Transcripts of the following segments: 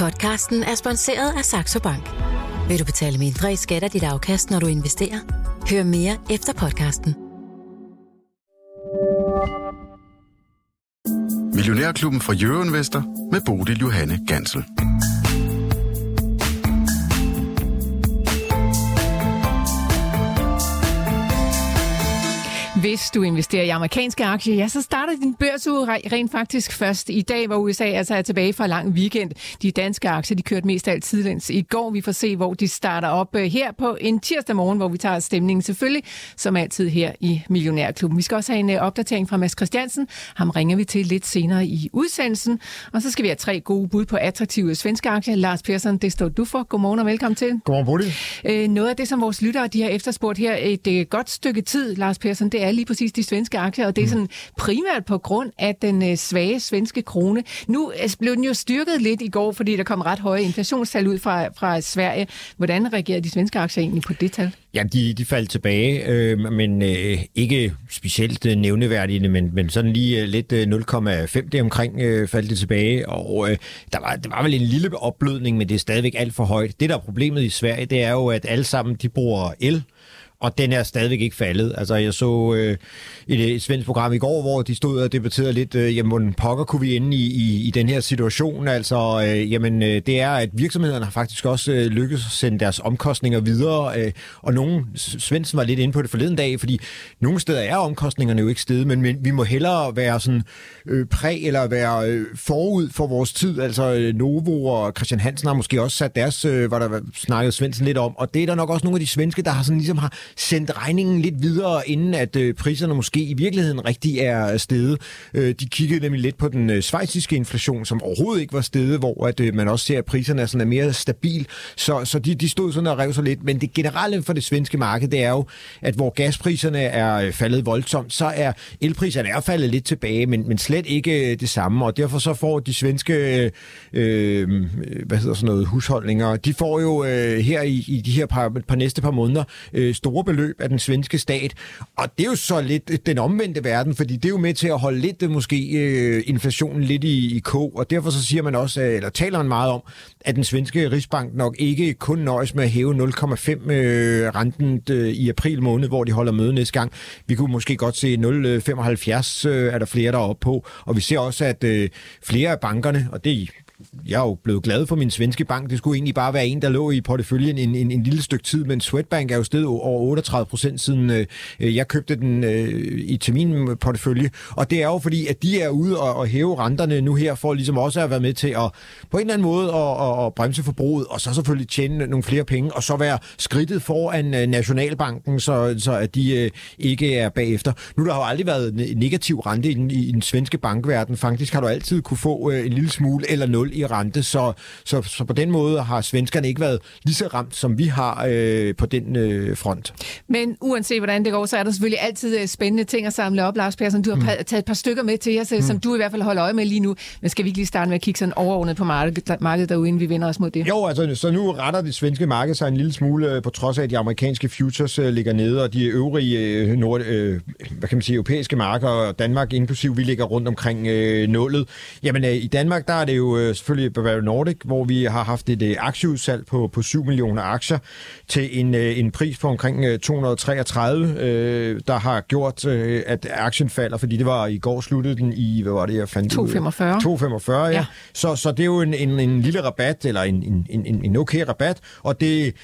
Podcasten er sponsoreret af Saxo Bank. Vil du betale mindre i skat af dit afkast, når du investerer? Hør mere efter podcasten. Millionærklubben fra Euroinvestor med Bodil Johanne Gansel. Hvis du investerer i amerikanske aktier, ja, så starter din børsuge rent faktisk først i dag, hvor USA altså er tilbage fra lang weekend. De danske aktier, de kørte mest af alt tidligere i går. Vi får se, hvor de starter op øh, her på en tirsdag morgen, hvor vi tager stemningen selvfølgelig, som altid her i Millionærklubben. Vi skal også have en øh, opdatering fra Mads Christiansen. Ham ringer vi til lidt senere i udsendelsen. Og så skal vi have tre gode bud på attraktive svenske aktier. Lars Persson, det står du for. Godmorgen og velkommen til. Godmorgen, Bodil. Øh, noget af det, som vores lyttere de har efterspurgt her et godt stykke tid, Lars Persson, det er er lige præcis de svenske aktier, og det er sådan primært på grund af den øh, svage svenske krone. Nu øh, blev den jo styrket lidt i går, fordi der kom ret høje inflationstal ud fra, fra Sverige. Hvordan reagerer de svenske aktier egentlig på det tal? Ja, de, de faldt tilbage, øh, men øh, ikke specielt øh, nævneværdigt, men, men sådan lige øh, lidt øh, 0,5 det omkring øh, faldt det tilbage, og øh, der, var, der var vel en lille opblødning, men det er stadigvæk alt for højt. Det, der er problemet i Sverige, det er jo, at alle sammen de bruger el, og den er stadigvæk ikke faldet. Altså, jeg så øh, et, et svensk program i går, hvor de stod og debatterede lidt, øh, jamen, hvordan pokker kunne vi ende i, i, i den her situation? Altså, øh, jamen, øh, det er, at virksomhederne har faktisk også øh, lykkes at sende deres omkostninger videre, øh, og nogen, Svendsen var lidt inde på det forleden dag, fordi nogle steder er omkostningerne jo ikke steget, men, men vi må hellere være sådan øh, præg eller være øh, forud for vores tid. Altså, øh, Novo og Christian Hansen har måske også sat deres, øh, hvor der snakkede Svendsen lidt om, og det er der nok også nogle af de svenske, der har sådan ligesom har sendt regningen lidt videre, inden at øh, priserne måske i virkeligheden rigtig er steget. Øh, de kiggede nemlig lidt på den øh, svejsiske inflation, som overhovedet ikke var steget, hvor at øh, man også ser, at priserne er, sådan, er mere stabil. Så, så de, de stod sådan og rev sig lidt. Men det generelle for det svenske marked, det er jo, at hvor gaspriserne er øh, faldet voldsomt, så er elpriserne er faldet lidt tilbage, men, men slet ikke øh, det samme. Og derfor så får de svenske øh, øh, hvad hedder sådan noget, husholdninger, de får jo øh, her i, i de her par, par næste par måneder øh, store beløb af den svenske stat. Og det er jo så lidt den omvendte verden, fordi det er jo med til at holde lidt måske øh, inflationen lidt i, i kog, og derfor så siger man også, øh, eller taler man meget om, at den svenske Rigsbank nok ikke kun nøjes med at hæve 0,5 øh, renten øh, i april måned, hvor de holder møde næste gang. Vi kunne måske godt se 0,75 øh, er der flere, der er oppe på, og vi ser også, at øh, flere af bankerne, og det jeg er jo blevet glad for min svenske bank. Det skulle egentlig bare være en, der lå i porteføljen en, en, en lille stykke tid, men Swedbank er jo steget over 38 procent siden øh, øh, jeg købte den øh, i til min øh, portefølje. Og det er jo fordi, at de er ude og, og hæve renterne nu her, for ligesom også at være med til at på en eller anden måde at, at, at bremse forbruget, og så selvfølgelig tjene nogle flere penge, og så være skridtet foran øh, Nationalbanken, så, så at de øh, ikke er bagefter. Nu der har jo aldrig været negativ rente i den, i den svenske bankverden. Faktisk har du altid kunne få øh, en lille smule eller nul i rente, så, så, så på den måde har svenskerne ikke været lige så ramt, som vi har øh, på den øh, front. Men uanset hvordan det går, så er der selvfølgelig altid øh, spændende ting at samle op, Lars Persson. Du har mm. taget et par stykker med til os, mm. som du i hvert fald holder øje med lige nu. Men skal vi ikke lige starte med at kigge sådan overordnet på markedet, markedet derude, inden vi vender os mod det? Jo, altså, så nu retter det svenske marked sig en lille smule, øh, på trods af, at de amerikanske futures øh, ligger nede, og de øvrige øh, nord, øh, hvad kan man sige, europæiske markeder, Danmark inklusiv, vi ligger rundt omkring øh, nullet. Jamen, øh, i Danmark, der er det jo øh, selvfølgelig Bavaria Nordic, hvor vi har haft et øh, aktieudsalg på, på 7 millioner aktier til en, øh, en pris på omkring øh, 233, øh, der har gjort, øh, at aktien falder, fordi det var i går sluttede den i, hvad var det, jeg fandt 245. 245, ja. ja. Så, så det er jo en, en, en lille rabat, eller en, en, en, en okay rabat, og det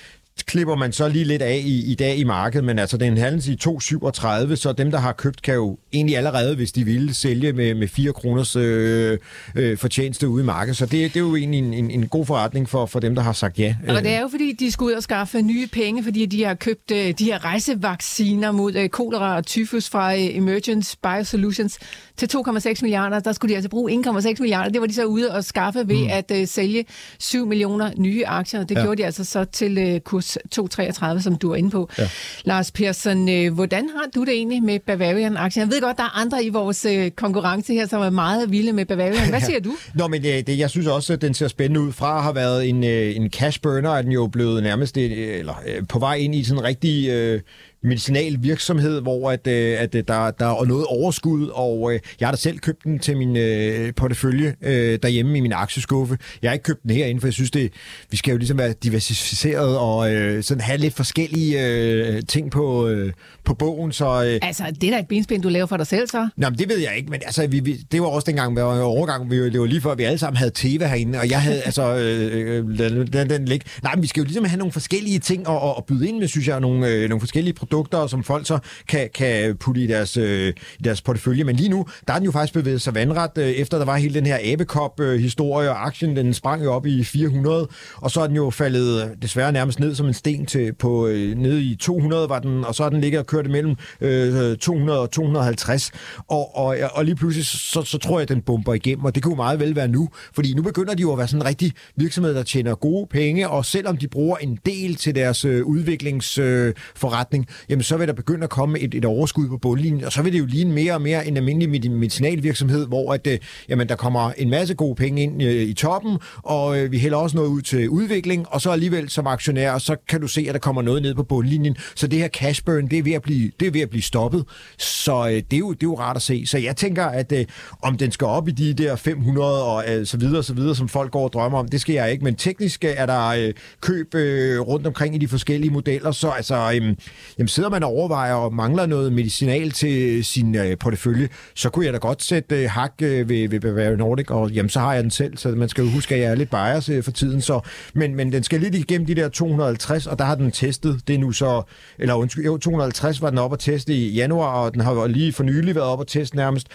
klipper man så lige lidt af i, i dag i markedet, men altså den handles i 2,37, så dem, der har købt, kan jo egentlig allerede, hvis de ville, sælge med, med 4 kroners øh, øh, fortjeneste ude i markedet. Så det, det er jo egentlig en, en, en god forretning for, for dem, der har sagt ja. Og det er jo fordi, de skal ud og skaffe nye penge, fordi de har købt øh, de her rejsevacciner mod øh, kolera og tyfus fra øh, Emergence Biosolutions til 2,6 milliarder. Der skulle de altså bruge 1,6 milliarder. Det var de så ude og skaffe ved mm. at øh, sælge 7 millioner nye aktier. Det ja. gjorde de altså så til øh, kurs 2,33, som du er inde på. Ja. Lars Persson, øh, hvordan har du det egentlig med Bavarian-aktien? Jeg ved godt, der er andre i vores øh, konkurrence her, som er meget vilde med Bavarian. Hvad siger du? Nå, men det, det, jeg synes også, at den ser spændende ud. Fra have været en, øh, en cash burner, er den jo blevet nærmest øh, eller, øh, på vej ind i sådan en rigtig øh, medicinal virksomhed, hvor at, øh, at der, der er noget overskud, og øh, jeg har da selv købt den til min øh, portefølje øh, derhjemme i min aktieskuffe. Jeg har ikke købt den herinde, for jeg synes, det, vi skal jo ligesom være diversificeret og øh, sådan have lidt forskellige øh, ting på, øh, på bogen. Så, øh, altså, det er da et benspænd, du laver for dig selv, så? Nå, men det ved jeg ikke, men altså, vi, vi, det var også dengang, vi var overgang, vi, det var lige før, vi alle sammen havde Teva herinde, og jeg havde, altså, øh, øh den, den, den lig. Nej, men vi skal jo ligesom have nogle forskellige ting at, at byde ind med, synes jeg, nogle, øh, nogle forskellige produkter, som folk så kan, kan putte i deres, øh, deres portefølje. Men lige nu, der er den jo faktisk bevæget sig vandret, øh, efter der var hele den her Abekop-historie, og aktien, den sprang jo op i 400, og så er den jo faldet øh, desværre nærmest ned som en sten til, på, øh, ned i 200 var den, og så er den ligget og kørt mellem øh, 200 og 250, og, og, og lige pludselig, så, så tror jeg, at den bomber igennem, og det kunne meget vel være nu, fordi nu begynder de jo at være sådan en rigtig virksomhed, der tjener gode penge, og selvom de bruger en del til deres øh, udviklingsforretning, øh, jamen så vil der begynde at komme et, et overskud på bundlinjen, og så vil det jo ligne mere og mere en almindelig medicinalvirksomhed, hvor at, øh, jamen, der kommer en masse gode penge ind øh, i toppen, og øh, vi hælder også noget ud til udvikling, og så alligevel som aktionær, så kan du se, at der kommer noget ned på bundlinjen. Så det her cash burn, det er ved at blive, det er ved at blive stoppet. Så øh, det, er jo, det er jo rart at se. Så jeg tænker, at øh, om den skal op i de der 500 og øh, så videre, så videre, som folk går og drømmer om, det skal jeg ikke. Men teknisk er der øh, køb øh, rundt omkring i de forskellige modeller, så altså, øh, jamen, sidder man og overvejer og mangler noget medicinal til øh, sin øh, portefølje, så kunne jeg da godt sætte øh, hak øh, ved, ved Bavaria Nordic, og jamen, så har jeg den selv, så man skal jo huske, at jeg er lidt bias øh, for tiden, så, men, men den skal lidt igennem de der 250, og der har den testet, det er nu så, eller undskyld, jo, 250 var den op at teste i januar, og den har lige for nylig været op at teste nærmest,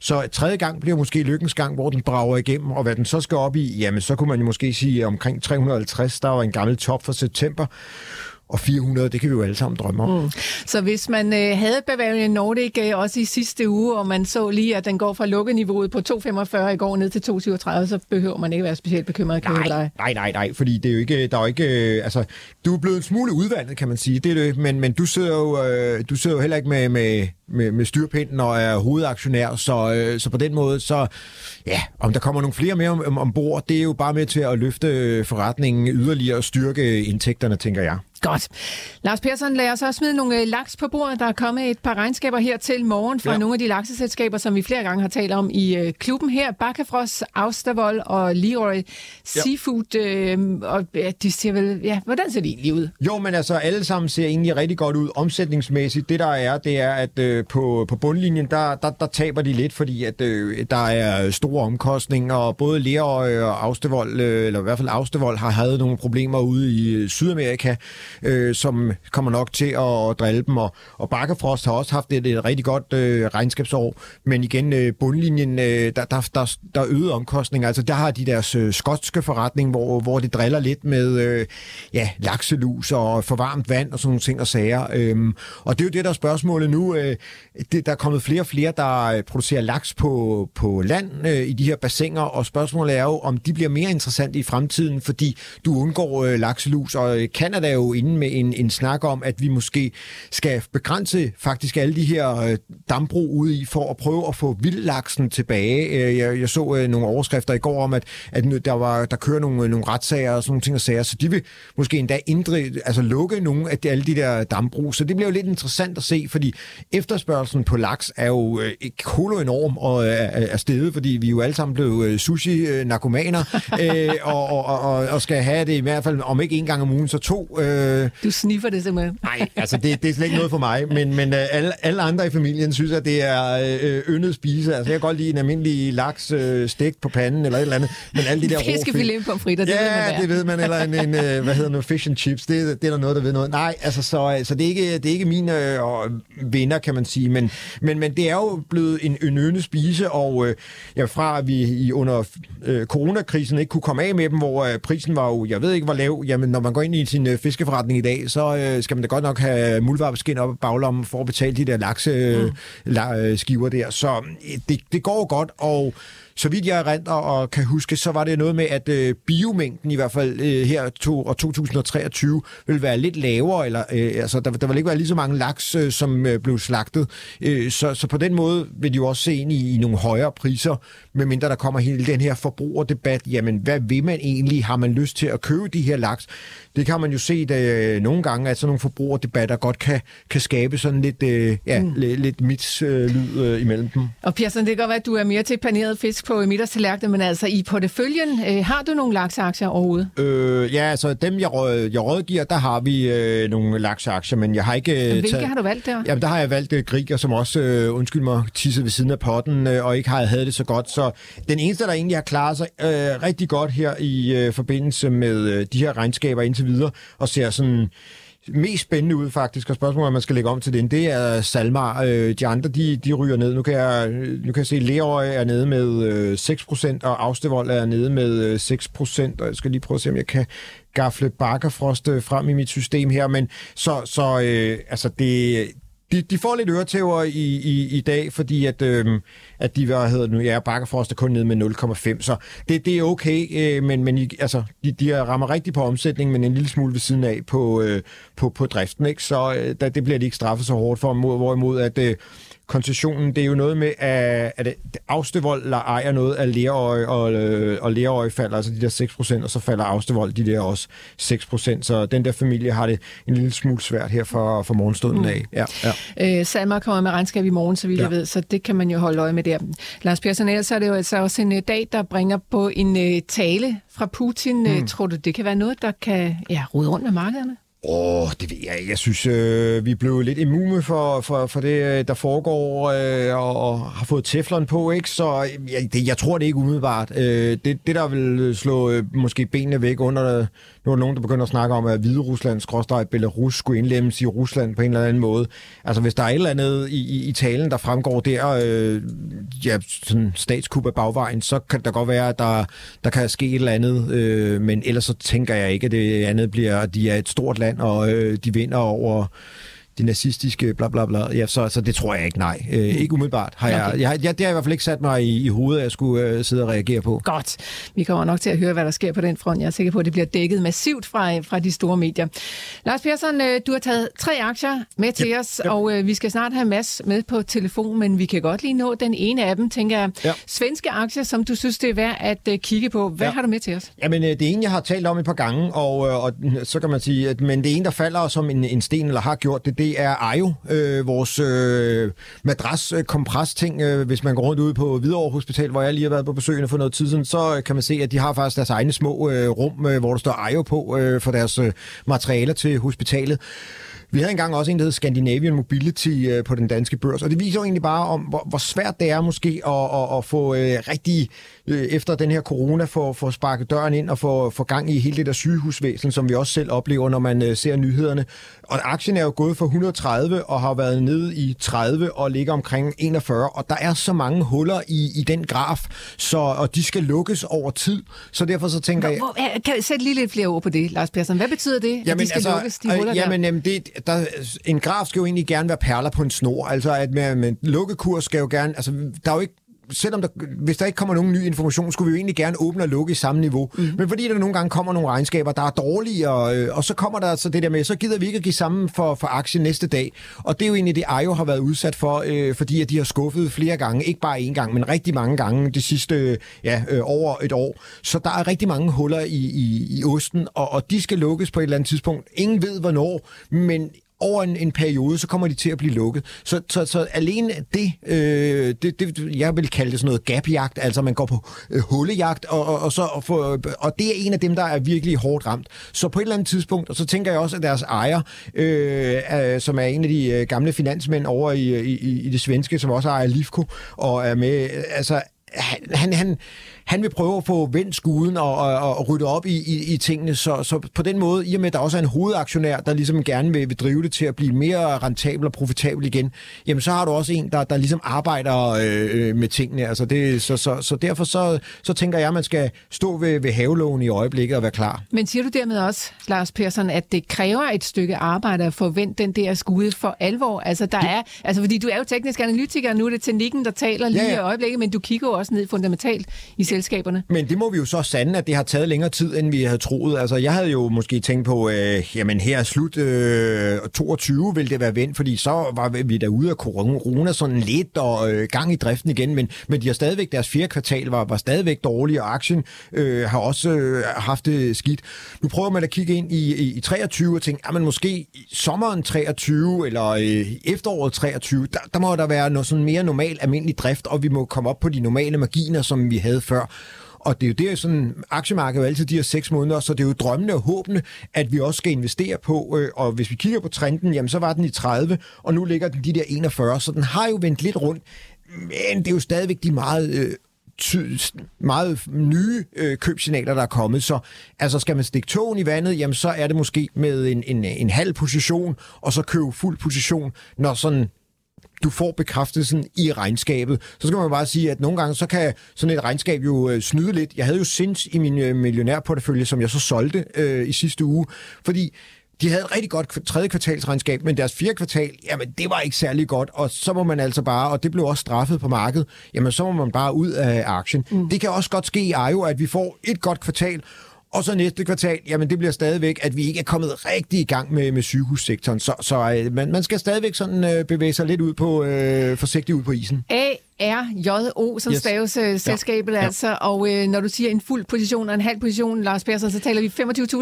så tredje gang bliver måske lykkens gang, hvor den brager igennem, og hvad den så skal op i, jamen så kunne man jo måske sige omkring 350, der var en gammel top for september, og 400, det kan vi jo alle sammen drømme om. Mm. Så hvis man øh, havde Bavarian Nordic øh, også i sidste uge, og man så lige, at den går fra lukkeniveauet på 2,45 i går ned til 2,37, så behøver man ikke være specielt bekymret, kan nej, dig. Nej, nej, nej, fordi det er jo ikke, der er jo ikke, øh, altså, du er blevet en smule udvandet, kan man sige, det er det, men, men du sidder jo, øh, du sidder jo heller ikke med, med, med, med styrpinden og er hovedaktionær, så, øh, så på den måde, så ja, om der kommer nogle flere med om, ombord, det er jo bare med til at løfte forretningen yderligere og styrke indtægterne, tænker jeg. Godt. Lars Persson, lad os også smide nogle øh, laks på bordet. Der er kommet et par regnskaber her til morgen fra ja. nogle af de lakseselskaber, som vi flere gange har talt om i uh, klubben her. Bakkafrost, Austervold og Leroy ja. Seafood. Uh, og ja, de ser vel, ja, hvordan ser de egentlig ud? Jo, men altså alle sammen ser egentlig rigtig godt ud omsætningsmæssigt. Det der er, det er, at uh, på, på bundlinjen, der, der, der taber de lidt, fordi at uh, der er store omkostninger, og både Leroy og Austervold, uh, eller i hvert fald Austervold, har haft nogle problemer ude i Sydamerika øh, som kommer nok til at drille dem. Og, og Bakkefrost har også haft et, et rigtig godt øh, regnskabsår, men igen, øh, bundlinjen, øh, der, der, der, der er øget omkostninger. Altså der har de deres øh, skotske forretning, hvor, hvor det driller lidt med øh, ja, lakselus og forvarmt vand og sådan nogle ting og sager. Øh, og det er jo det, der er spørgsmålet nu. Øh, det, der er kommet flere og flere, der øh, producerer laks på, på land øh, i de her bassiner, og spørgsmålet er jo, om de bliver mere interessante i fremtiden, fordi du undgår øh, lakselus, og øh, Kanada er jo inde med en, en snak om, at vi måske skal begrænse faktisk alle de her øh, dambrug ude i, for at prøve at få vildlaksen tilbage. Øh, jeg, jeg så øh, nogle overskrifter i går om, at, at der, var, der kører nogle, nogle retssager og sådan nogle ting og sager, så de vil måske endda indre, altså lukke nogle af de, alle de der dambrug. Så det bliver jo lidt interessant at se, fordi efterspørgselen på laks er jo øh, kolo enorm og øh, er steget, fordi vi jo alle sammen blev øh, sushi-narkomaner øh, og, og, og, og skal have det i hvert fald, om ikke en gang om ugen, så to øh, Øh, du sniffer det simpelthen. Nej, altså det, det er slet ikke noget for mig, men, men uh, alle, alle andre i familien synes, at det er uh, yndet spise. Altså jeg kan godt lide en almindelig laks uh, stik på panden eller et eller andet, men alle de der Fiskefilet på fritter, det ja, ved man det ved man, eller en, en uh, hvad hedder det, fish and chips, det, det er der noget, der ved noget. Nej, altså så, så det, er ikke, det er ikke mine uh, venner, kan man sige, men, men, men det er jo blevet en, en yndet spise, og uh, ja, fra at vi i, under uh, coronakrisen ikke kunne komme af med dem, hvor uh, prisen var jo, jeg ved ikke hvor lav, jamen når man går ind i sin uh, fiskeforretning, forretning i dag, så øh, skal man da godt nok have muldvarpeskin op i baglommen for at betale de der lakseskiver mm. der. Så øh, det, det går godt, og så vidt jeg rent og kan huske, så var det noget med, at øh, biomængden i hvert fald øh, her to, og 2023 vil være lidt lavere, eller øh, altså, der, der vil ikke være lige så mange laks, øh, som øh, blev slagtet. Øh, så, så på den måde vil de jo også se ind i, i nogle højere priser, medmindre der kommer hele den her forbrugerdebat. Jamen, hvad vil man egentlig? Har man lyst til at købe de her laks? Det kan man jo se, øh, nogle gange, at sådan nogle forbrugerdebatter godt kan, kan skabe sådan lidt, øh, ja, mm. lidt, lidt mitslyd øh, imellem dem. Og Pearson, det kan godt være, at du er mere til paneret fisk på middagstallerkenen, men altså i porteføljen, øh, har du nogle lakseaktier overhovedet? Øh, ja, altså dem, jeg, råd, jeg rådgiver, der har vi øh, nogle lakseaktier, men jeg har ikke... Øh, Hvilke taget, har du valgt der? Jamen, der har jeg valgt øh, Griger, som også, øh, undskyld mig, tissede ved siden af potten, øh, og ikke har havde det så godt. Så den eneste, der egentlig har klaret sig øh, rigtig godt her i øh, forbindelse med øh, de her regnskaber indtil videre, og ser sådan mest spændende ud faktisk, og spørgsmålet om man skal lægge om til den, det er Salmar. Øh, de andre, de, de ryger ned. Nu kan jeg, nu kan jeg se, at Leroy er nede med øh, 6%, og Austevold er nede med øh, 6%, og jeg skal lige prøve at se, om jeg kan gafle Bakkerfrost øh, frem i mit system her, men så, så øh, altså det, de, de får lidt øretæver i, i, i dag, fordi at, øhm, at de, hvad hedder nu, ja, Bakkerfrost er kun nede med 0,5, så det, det er okay, øh, men, men I, altså, de, de rammer rigtigt på omsætningen, men en lille smule ved siden af på, øh, på, på driften, ikke? så øh, der, det bliver de ikke straffet så hårdt for, hvorimod at øh, koncessionen, det er jo noget med, at, at Austevold ejer noget af Lerøje, og, øh, og Lerøje falder altså de der 6%, og så falder Austevold de der også 6%, så den der familie har det en lille smule svært her for, for morgenstunden mm. af. Ja, ja. Øh, Salma kommer med regnskab i morgen, så vidt ja. jeg ved, så det kan man jo holde øje med der. Lars Persson, ellers er det jo altså også en uh, dag, der bringer på en uh, tale fra Putin. Mm. Tror du, det kan være noget, der kan ja, rode rundt med markederne? Åh, oh, det ved jeg. Jeg synes, øh, vi blev lidt immune for, for, for det, øh, der foregår, øh, og, og har fået teflon på, ikke? Så øh, jeg, det, jeg tror det ikke umiddelbart. Øh, det, det, der vil slå øh, måske benene væk under øh, nu er der nogen, der begynder at snakke om, at Hvide Rusland, skråstrej Belarus, skulle indlemmes i Rusland på en eller anden måde. Altså, hvis der er et eller andet i, i, i talen, der fremgår der, øh, ja, sådan statskup af bagvejen, så kan det godt være, at der, der kan ske et eller andet. Øh, men ellers så tænker jeg ikke, at det andet bliver, at de er et stort land, og øh, de vinder over de nazistiske bla bla bla, ja, så, så det tror jeg ikke, nej. Øh, ikke umiddelbart. Har jeg, okay. jeg, jeg, det har i hvert fald ikke sat mig i, i hovedet, at jeg skulle øh, sidde og reagere på. Godt. Vi kommer nok til at høre, hvad der sker på den front. Jeg er sikker på, at det bliver dækket massivt fra, fra de store medier. Lars Persson, øh, du har taget tre aktier med til yep. os, yep. og øh, vi skal snart have Mads med på telefon, men vi kan godt lige nå den ene af dem, tænker jeg. Yep. Svenske aktier, som du synes, det er værd at øh, kigge på. Hvad ja. har du med til os? Jamen, øh, det er en, jeg har talt om et par gange, og, øh, og så kan man sige, at men det er en, der falder som en, en sten, eller har gjort det, det er Ajo, øh, vores øh, madras-kompres-ting. Øh, øh, hvis man går rundt ude på Hvidovre Hospital, hvor jeg lige har været på besøgende for noget tid siden, så øh, kan man se, at de har faktisk deres egne små øh, rum, øh, hvor der står Ajo på øh, for deres øh, materialer til hospitalet. Vi havde engang også en, der hed Scandinavian Mobility øh, på den danske børs, og det viser jo egentlig bare om, hvor, hvor svært det er måske at, at, at få øh, rigtig, øh, efter den her corona, få, få sparket døren ind og få, få gang i hele det der sygehusvæsen, som vi også selv oplever, når man øh, ser nyhederne. Og aktien er jo gået fra 130 og har været nede i 30 og ligger omkring 41, og der er så mange huller i, i den graf, så, og de skal lukkes over tid. Så derfor så tænker Hvor, jeg... Kan jeg sætte lige lidt flere ord på det, Lars Persson? Hvad betyder det, jamen, at de skal altså, lukkes, de huller jamen, der? Jamen, det, der, en graf skal jo egentlig gerne være perler på en snor. Altså, at med, med lukkekurs skal jo gerne... Altså, der er jo ikke selvom der, hvis der ikke kommer nogen ny information, skulle vi jo egentlig gerne åbne og lukke i samme niveau. Mm. Men fordi der nogle gange kommer nogle regnskaber, der er dårlige, og, øh, og så kommer der så det der med, så gider vi ikke at give sammen for, for aktien næste dag. Og det er jo egentlig det, IO har været udsat for, øh, fordi at de har skuffet flere gange, ikke bare én gang, men rigtig mange gange de sidste ja, øh, over et år. Så der er rigtig mange huller i, i, i osten, og, og de skal lukkes på et eller andet tidspunkt. Ingen ved hvornår, men over en, en periode, så kommer de til at blive lukket. Så, så, så alene det, øh, det, det, jeg vil kalde det sådan noget gapjagt, altså man går på øh, hullejagt, og, og, og, så, og, for, øh, og det er en af dem, der er virkelig hårdt ramt. Så på et eller andet tidspunkt, og så tænker jeg også, at deres ejer, øh, er, som er en af de øh, gamle finansmænd over i, i, i det svenske, som også ejer Lifco, og er med, øh, altså han, han, han vil prøve at få vendt skuden og, og, og rydde op i, i, i tingene, så, så på den måde, i og med at der også er en hovedaktionær, der ligesom gerne vil, vil drive det til at blive mere rentabel og profitabel igen, jamen så har du også en, der, der ligesom arbejder øh, med tingene. Altså det, så, så, så derfor så, så tænker jeg, at man skal stå ved, ved havelågen i øjeblikket og være klar. Men siger du dermed også, Lars Persson, at det kræver et stykke arbejde at få vendt den der skude for alvor? Altså, der er, altså fordi du er jo teknisk analytiker, nu er det teknikken, der taler lige ja, ja. i øjeblikket, men du kigger jo også ned fundamentalt i selskaberne. Men det må vi jo så sande, at det har taget længere tid, end vi havde troet. Altså, jeg havde jo måske tænkt på, øh, jamen her slut øh, 22 vil det være vendt, fordi så var vi derude af corona sådan lidt og øh, gang i driften igen, men, men de har stadigvæk, deres fjerde kvartal var, var stadigvæk dårlig, og aktien øh, har også øh, haft det skidt. Nu prøver man at kigge ind i, i, i 23 og tænke, jamen måske sommeren 23 eller øh, efteråret 23, der, der må der være noget sådan mere normal almindelig drift, og vi må komme op på de normale marginer, som vi havde før. Og det er jo det, sådan, aktiemarkedet er jo altid de her seks måneder, så det er jo drømmende og håbende, at vi også skal investere på. Øh, og hvis vi kigger på trenden, jamen så var den i 30, og nu ligger den de der 41, så den har jo vendt lidt rundt. Men det er jo stadigvæk de meget øh, meget nye øh, købsignaler, der er kommet. Så altså, skal man stikke tågen i vandet, jamen så er det måske med en, en, en halv position, og så købe fuld position, når sådan du får bekræftelsen i regnskabet. Så skal man bare sige, at nogle gange så kan sådan et regnskab jo øh, snyde lidt. Jeg havde jo sinds i min øh, millionærportefølje, som jeg så solgte øh, i sidste uge, fordi de havde et rigtig godt tredje kvartalsregnskab, men deres fjerde kvartal, jamen det var ikke særlig godt, og så må man altså bare, og det blev også straffet på markedet, jamen så må man bare ud af aktien. Mm. Det kan også godt ske i IO, at vi får et godt kvartal, og så næste kvartal, jamen det bliver stadigvæk, at vi ikke er kommet rigtig i gang med, med sygehussektoren. Så, så øh, man, man skal stadigvæk sådan øh, bevæge sig lidt ud på, øh, forsigtigt ud på isen. A R-J-O, som yes. staves øh, selskabet ja. altså. Og øh, når du siger en fuld position og en halv position, Lars Persson, så taler vi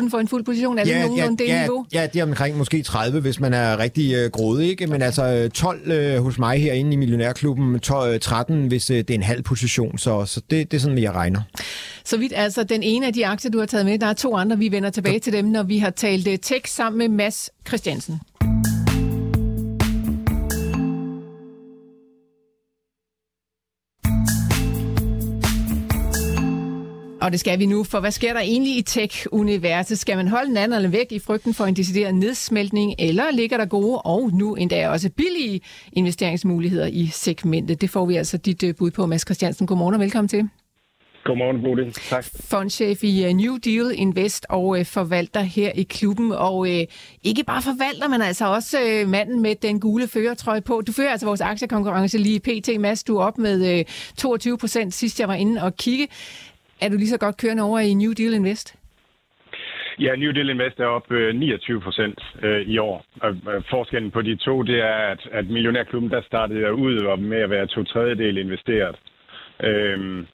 25.000 for en fuld position. Er det ja, nogenlunde ja, det niveau? Ja, det er omkring måske 30, hvis man er rigtig øh, grådig, ikke? Men altså 12 øh, hos mig herinde i Millionærklubben, 12, 13, øh, hvis øh, det er en halv position. Så, så det, det er sådan, jeg regner. Så vidt altså den ene af de aktier, du har taget med, der er to andre. Vi vender tilbage til dem, når vi har talt øh, tech sammen med Mads Christiansen. Og det skal vi nu, for hvad sker der egentlig i tech-universet? Skal man holde den anden eller væk i frygten for en decideret nedsmeltning, eller ligger der gode og nu endda også billige investeringsmuligheder i segmentet? Det får vi altså dit øh, bud på, Mads Christiansen. Godmorgen og velkommen til. Godmorgen, Bodil. Tak. Fondchef i øh, New Deal Invest og øh, forvalter her i klubben. Og øh, ikke bare forvalter, men altså også øh, manden med den gule førertrøje på. Du fører altså vores aktiekonkurrence lige pt. Mads, du er op med øh, 22 procent sidst jeg var inde og kigge. Er du lige så godt kørende over i New Deal Invest? Ja, New Deal Invest er op 29 øh, procent øh, i år. Og øh, forskellen på de to, det er, at, at Millionærklubben, der startede jeg ud med at være to tredjedel investeret. Øhm,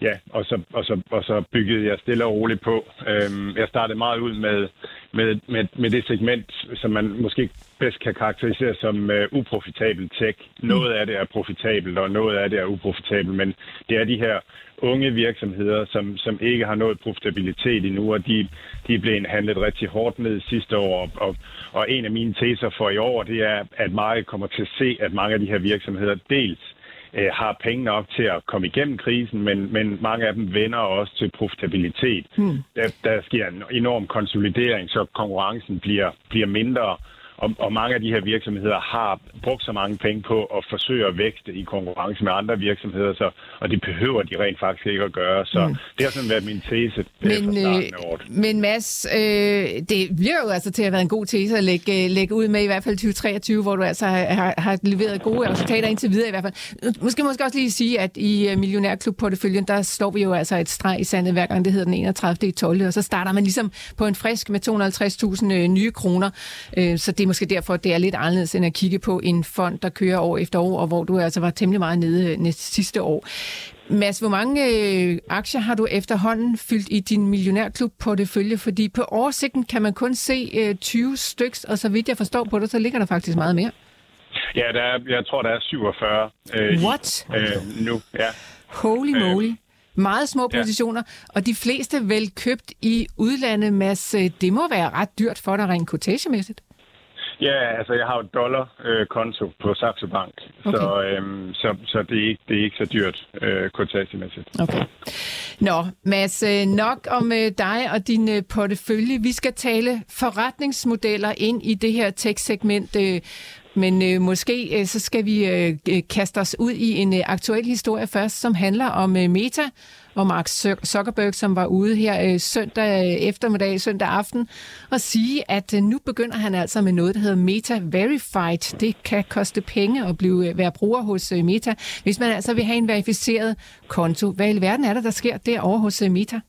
ja, og så, og, så, og så byggede jeg stille og roligt på. Øhm, jeg startede meget ud med, med, med, med det segment, som man måske bedst kan karakterisere som uh, uprofitabel tech. Noget af det er profitabelt, og noget af det er uprofitabelt, men det er de her unge virksomheder, som, som ikke har nået profitabilitet endnu, og de, de blevet handlet rigtig hårdt ned sidste år. Og, og en af mine teser for i år, det er, at markedet kommer til at se, at mange af de her virksomheder dels øh, har penge nok til at komme igennem krisen, men, men mange af dem vender også til profitabilitet. Hmm. Der, der sker en enorm konsolidering, så konkurrencen bliver, bliver mindre, og, og mange af de her virksomheder har brugt så mange penge på at forsøge at vækste i konkurrence med andre virksomheder, så, og det behøver de rent faktisk ikke at gøre. Så mm. det har sådan været min tese men, øh, Men Mads, øh, det bliver jo altså til at være en god tese at lægge, øh, lægge ud med i hvert fald 2023, hvor du altså har, har leveret gode resultater indtil videre i hvert fald. Måske måske også lige sige, at i øh, Millionærklub-porteføljen, der slår vi jo altså et streg i sandet hver gang, det hedder den 31. i 12. Og så starter man ligesom på en frisk med 250.000 nye kroner. Så det måske derfor, det er lidt anderledes end at kigge på en fond, der kører år efter år, og hvor du altså var temmelig meget nede øh, næste sidste år. Mads, hvor mange øh, aktier har du efterhånden fyldt i din millionærklub på det følge? Fordi på oversigten kan man kun se øh, 20 styks, og så vidt jeg forstår på det, så ligger der faktisk meget mere. Ja, der er, jeg tror, der er 47 øh, What? øh, nu. Ja. Holy moly. Øh, meget små positioner, ja. og de fleste vel købt i udlandet, Mads. Øh, det må være ret dyrt for dig rent kortagemæssigt. Ja, altså jeg har jo et dollar-konto øh, på Saxo Bank, okay. så, øhm, så, så det, er ikke, det er ikke så dyrt øh, kortagemæssigt. Okay. Nå, Mads, øh, nok om øh, dig og din øh, portefølje. Vi skal tale forretningsmodeller ind i det her tech-segment. Men øh, måske øh, så skal vi øh, kaste os ud i en øh, aktuel historie først, som handler om øh, Meta og Mark Zuckerberg, som var ude her øh, søndag øh, eftermiddag, søndag aften, og sige, at øh, nu begynder han altså med noget, der hedder Meta Verified. Det kan koste penge at blive øh, være bruger hos øh, Meta, hvis man altså vil have en verificeret konto. Hvad i verden er der, der sker derovre hos øh, Meta?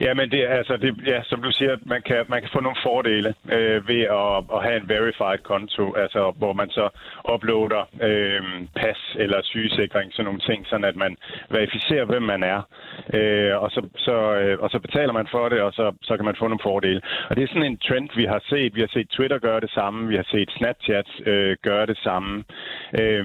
Ja, men det, altså, det, ja, som du siger, man kan, man kan få nogle fordele øh, ved at, at have en verified konto, altså hvor man så uploader øh, pas eller sygesikring, sådan nogle ting, sådan at man verificerer, hvem man er, øh, og, så, så, øh, og så betaler man for det, og så, så kan man få nogle fordele. Og det er sådan en trend, vi har set. Vi har set Twitter gøre det samme, vi har set Snapchat øh, gøre det samme. Øh,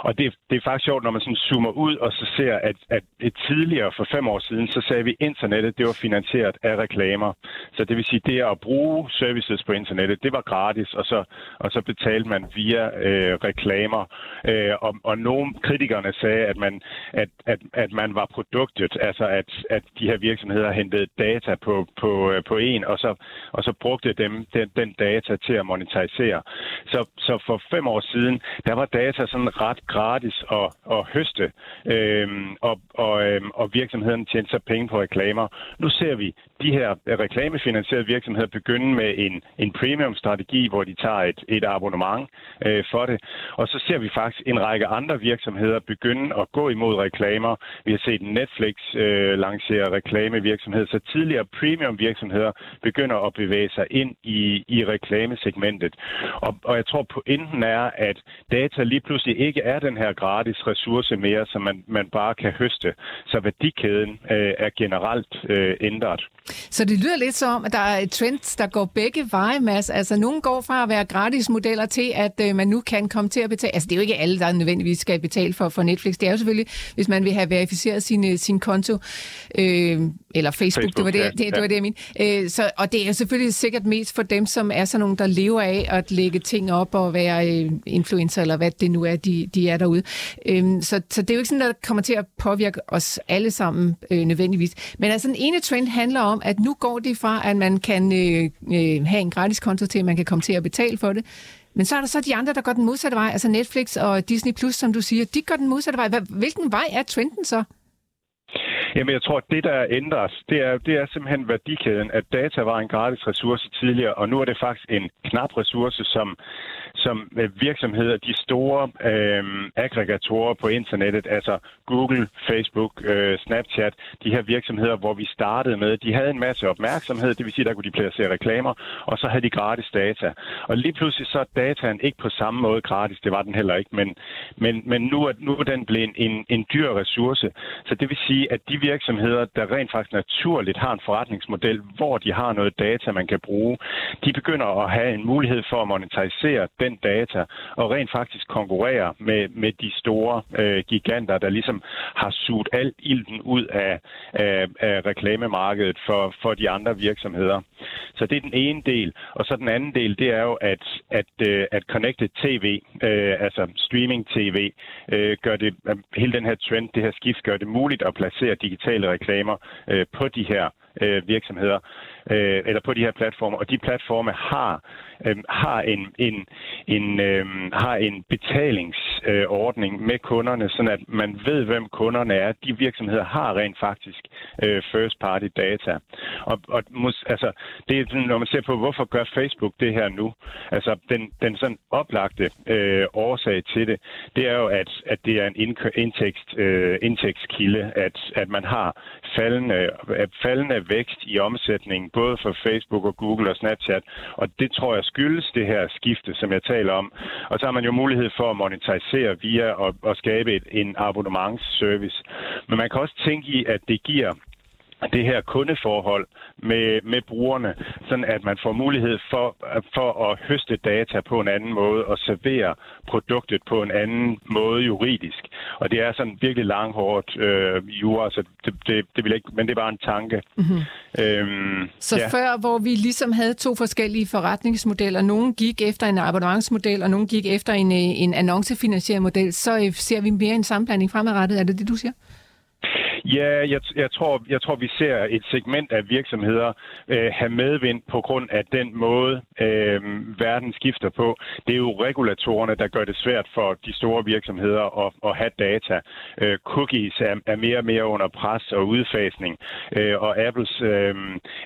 og det, det er faktisk sjovt, når man sådan zoomer ud og så ser, at, at et tidligere, for fem år siden, så sagde vi, internettet, det var finansieret af reklamer. Så det vil sige, det at bruge services på internettet, det var gratis, og så, og så betalte man via øh, reklamer. Øh, og, og nogle kritikerne sagde, at man, at, at, at man var produktet, altså at, at de her virksomheder hentede data på, på, øh, på en, og så, og så brugte dem den, den data til at monetarisere. Så, så for fem år siden, der var data sådan ret gratis at, at høste, øh, og, og, øh, og virksomheden tjente så penge på reklamer. Nu ser vi de her øh, reklamefinansierede virksomheder begynde med en, en premium-strategi, hvor de tager et, et abonnement øh, for det. Og så ser vi faktisk en række andre virksomheder begynde at gå imod reklamer. Vi har set Netflix øh, lancere reklamevirksomhed, så tidligere premium-virksomheder begynder at bevæge sig ind i, i reklamesegmentet. Og, og jeg tror, pointen er, at data lige pludselig ikke er den her gratis ressource mere, som man, man bare kan høste. Så værdikæden øh, er generelt øh, ændret. Så det lyder lidt som, at der er et trend, der går begge veje, Mads. Altså, nogen går fra at være gratis modeller til, at øh, man nu kan komme til at betale. Altså, det er jo ikke alle, der nødvendigvis skal betale for, for Netflix. Det er jo selvfølgelig, hvis man vil have verificeret sin, øh, sin konto, øh, eller Facebook, Facebook det var det, ja, det, det, var det jeg mente. Øh, så, og det er selvfølgelig sikkert mest for dem, som er sådan nogen, der lever af at lægge ting op og være øh, influencer, eller hvad det nu er, de, de er derude. Øh, så, så det er jo ikke sådan, der kommer til at påvirke os alle sammen øh, nødvendigvis. Men altså, den ene trend handler om, at nu går det fra, at man kan øh, øh, have en gratis konto til, at man kan komme til at betale for det. Men så er der så de andre, der går den modsatte vej, altså Netflix og Disney+, Plus, som du siger, de går den modsatte vej. Hvilken vej er trenden så? Jamen, jeg tror, at det, der ændres, det er, det er simpelthen værdikæden, at data var en gratis ressource tidligere, og nu er det faktisk en knap ressource, som, som øh, virksomheder, de store øh, aggregatorer på internettet, altså Google, Facebook, øh, Snapchat, de her virksomheder, hvor vi startede med, de havde en masse opmærksomhed, det vil sige, der kunne de placere reklamer, og så havde de gratis data. Og lige pludselig så er dataen ikke på samme måde gratis, det var den heller ikke, men, men, men nu, er, nu er den blevet en, en dyr ressource. Så det vil sige, at de virksomheder, der rent faktisk naturligt har en forretningsmodel, hvor de har noget data, man kan bruge, de begynder at have en mulighed for at monetarisere den data og rent faktisk konkurrere med, med de store øh, giganter, der ligesom har suget al ilden ud af, af, af reklamemarkedet for, for de andre virksomheder. Så det er den ene del. Og så den anden del, det er jo, at, at, øh, at Connected TV, øh, altså streaming-TV, øh, gør det, øh, hele den her trend, det her skift, gør det muligt at placere digitale reklamer øh, på de her øh, virksomheder øh, eller på de her platforme, og de platforme har øh, har en en en øh, har en betalingsordning øh, med kunderne, sådan at man ved hvem kunderne er. De virksomheder har rent faktisk øh, first party data. Og, og mus, altså det er når man ser på hvorfor gør Facebook det her nu. Altså den den sådan oplagte øh, årsag til det, det er jo at at det er en indtægt øh, indtægtskilde, at at man har faldende øh, faldende vækst i omsætningen både for Facebook og Google og Snapchat, og det tror jeg skyldes det her skifte, som jeg taler om. Og så har man jo mulighed for at monetisere via at, og skabe et, en abonnementsservice. Men man kan også tænke i, at det giver det her kundeforhold med, med brugerne, sådan at man får mulighed for, for at høste data på en anden måde og servere produktet på en anden måde juridisk. Og det er sådan virkelig langhårdt øh, jura, så det, det, det vil ikke, men det er bare en tanke. Mm-hmm. Øhm, så ja. før, hvor vi ligesom havde to forskellige forretningsmodeller, nogen gik efter en abonnementsmodel, og nogen gik efter en, en annoncefinansieret model, så øh, ser vi mere en sammenblanding fremadrettet. Er det det, du siger? Ja, jeg, jeg, tror, jeg tror, vi ser et segment af virksomheder øh, have medvind på grund af den måde, øh, verden skifter på. Det er jo regulatorerne, der gør det svært for de store virksomheder at, at have data. Øh, cookies er, er mere og mere under pres og udfasning, øh, og Apples øh,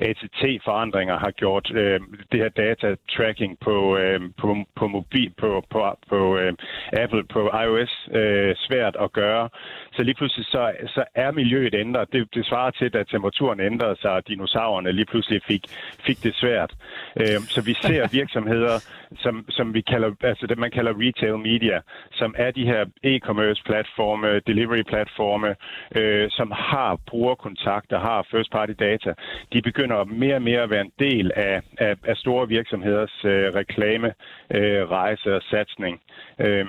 ATT-forandringer har gjort øh, det her data-tracking på, øh, på, på mobil, på, på, på øh, Apple, på iOS øh, svært at gøre. Så lige pludselig så, så er miljøet ændret. Det, det svarer til, at temperaturen ændrede sig, og dinosaurerne lige pludselig fik, fik det svært. Øh, så vi ser virksomheder, som, som vi kalder, altså det man kalder retail media, som er de her e-commerce platforme, delivery platforme, øh, som har brugerkontakter, har first party data. De begynder mere og mere at være en del af, af, af store virksomheders øh, reklame, øh, rejse og satsning øh,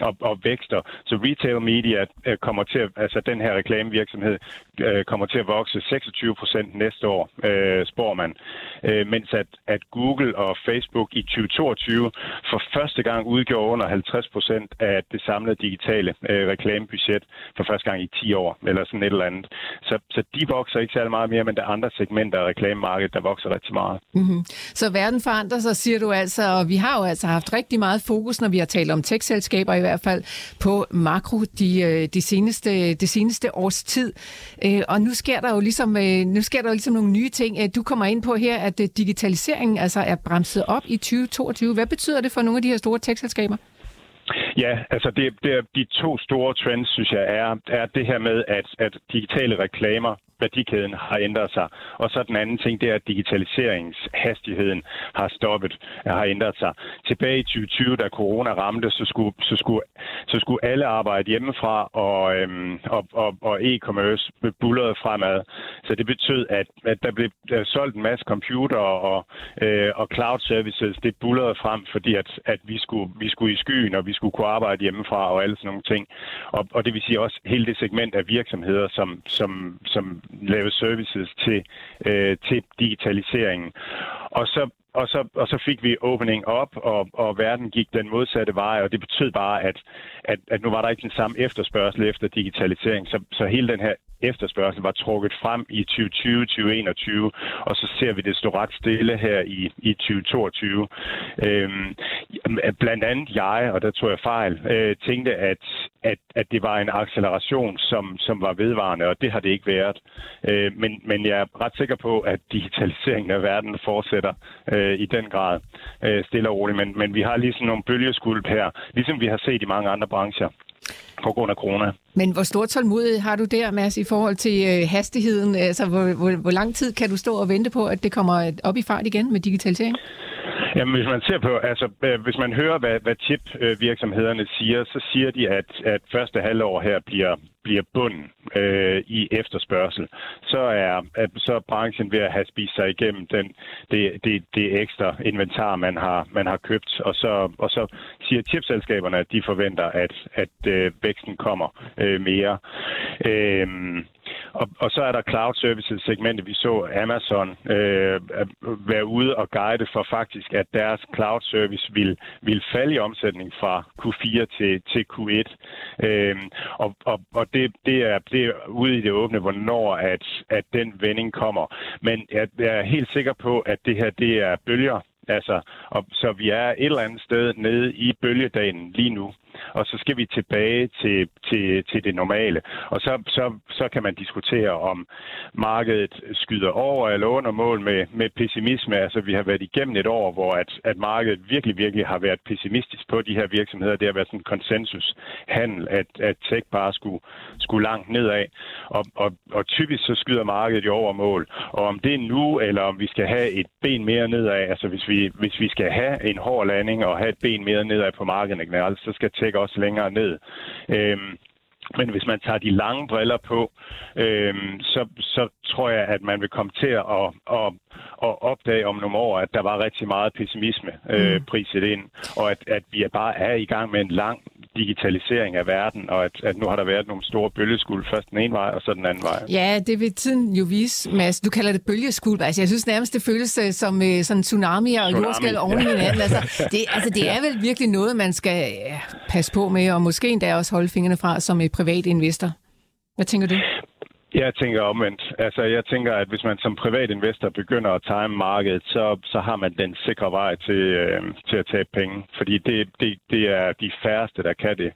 og, og vækster. Så retail media øh, kommer til at, altså den her reklamevirksomhed virksomhed øh, kommer til at vokse 26 procent næste år, øh, spår man. Øh, mens at, at Google og Facebook i 2022 for første gang udgjorde under 50 procent af det samlede digitale øh, reklamebudget for første gang i 10 år, eller sådan et eller andet. Så, så de vokser ikke særlig meget mere, men der er andre segmenter af reklamemarkedet, der vokser rigtig meget. Mm-hmm. Så verden forandrer sig, siger du altså, og vi har jo altså haft rigtig meget fokus, når vi har talt om tech-selskaber i hvert fald, på makro de, øh, de seneste, det seneste års tid. Øh, og nu sker der jo ligesom, øh, nu sker der jo ligesom nogle nye ting. Øh, du kommer ind på her, at øh, digitaliseringen altså er bremset op i 2022. Hvad betyder det for nogle af de her store tekstselskaber? Ja, altså det, det er de to store trends, synes jeg, er, er det her med, at, at digitale reklamer værdikæden har ændret sig. Og så den anden ting, det er, at digitaliseringshastigheden har stoppet, har ændret sig. Tilbage i 2020, da corona ramte, så skulle, så skulle, så skulle alle arbejde hjemmefra, og, øhm, og, og, og e-commerce bullerede fremad. Så det betød, at, at der blev solgt en masse computer og, øh, og cloud services. Det bullerede frem, fordi at, at vi, skulle, vi skulle i skyen, og vi skulle kunne arbejde hjemmefra og alle sådan nogle ting. Og, og det vil sige også hele det segment af virksomheder, som, som, som laver services til, øh, til digitaliseringen. Og så og så, og så fik vi opening op, og, og verden gik den modsatte vej, og det betød bare, at, at, at nu var der ikke den samme efterspørgsel efter digitalisering. Så, så hele den her efterspørgsel var trukket frem i 2020-2021, og så ser vi det stå ret stille her i, i 2022. Øhm, blandt andet jeg, og der tror jeg fejl, øh, tænkte, at, at, at det var en acceleration, som, som var vedvarende, og det har det ikke været. Øh, men, men jeg er ret sikker på, at digitaliseringen af verden fortsætter øh, Øh, i den grad øh, stille og roligt. Men, men vi har lige sådan nogle bølgeskulp her, ligesom vi har set i mange andre brancher på grund af corona. Men hvor stor tålmodighed har du der, Mads, i forhold til øh, hastigheden? Altså, hvor, hvor, hvor lang tid kan du stå og vente på, at det kommer op i fart igen med digitalisering? Jamen, hvis man ser på, altså, øh, hvis man hører, hvad, hvad chip-virksomhederne siger, så siger de, at, at første halvår her bliver, bliver bunden øh, i efterspørgsel. Så er, så er branchen ved at have spist sig igennem den, det, det, det ekstra inventar, man har, man har købt. Og så, og så siger chipselskaberne, at de forventer, at, at øh, væksten kommer øh, mere. Øh, og, og så er der cloud services segmentet. Vi så Amazon øh, være ude og guide for faktisk, at deres cloud service vil, vil falde i omsætning fra Q4 til, til Q1. Øh, og og, og det, det, er, det er ude i det åbne, hvornår at, at den vending kommer. Men jeg, jeg er helt sikker på, at det her det er bølger. Altså, og, så vi er et eller andet sted nede i bølgedagen lige nu og så skal vi tilbage til, til, til det normale. Og så, så, så kan man diskutere, om markedet skyder over eller under mål med, med pessimisme. Altså, vi har været igennem et år, hvor at, at markedet virkelig, virkelig har været pessimistisk på de her virksomheder. Det har været sådan en konsensushandel, at, at tech bare skulle, skulle langt nedad. Og, og, og typisk så skyder markedet jo over mål. Og om det er nu, eller om vi skal have et ben mere nedad, altså hvis vi, hvis vi skal have en hård landing og have et ben mere nedad på markedet generelt, så skal tech også længere ned. Øhm, men hvis man tager de lange briller på, øhm, så, så tror jeg, at man vil komme til at, at, at opdage om nogle år, at der var rigtig meget pessimisme øh, mm. priset ind, og at, at vi bare er i gang med en lang digitalisering af verden, og at, at nu har der været nogle store bølgeskuld, først den ene vej, og så den anden vej. Ja, det vil tiden jo vise, Mads. Du kalder det bølgeskuld. Altså, jeg synes nærmest, det føles øh, som uh, sådan tsunami og jordskæld oven i hinanden. Altså, det, altså, det er vel virkelig noget, man skal passe på med, og måske endda også holde fingrene fra som et privat investor. Hvad tænker du? Jeg tænker omvendt. Altså, jeg tænker, at hvis man som privat investor begynder at time markedet, så, så har man den sikre vej til, øh, til at tabe penge. Fordi det, det, det er de færreste, der kan det.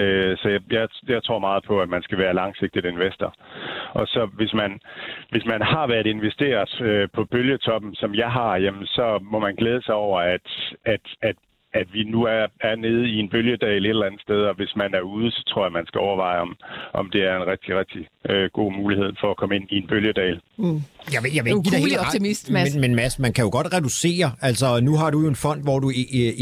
Øh, så jeg, jeg, jeg tror meget på, at man skal være langsigtet investor. Og så hvis man, hvis man har været investeret øh, på bølgetoppen, som jeg har, jamen, så må man glæde sig over, at, at, at at vi nu er, er nede i en bølgedal et eller andet sted, og hvis man er ude, så tror jeg, man skal overveje, om, om det er en rigtig, rigtig øh, god mulighed for at komme ind i en bølgedal. Mm. Jeg vil, jeg vil ikke give dig helt optimist, Mads. Men, men Mads, man kan jo godt reducere. Altså, nu har du jo en fond, hvor du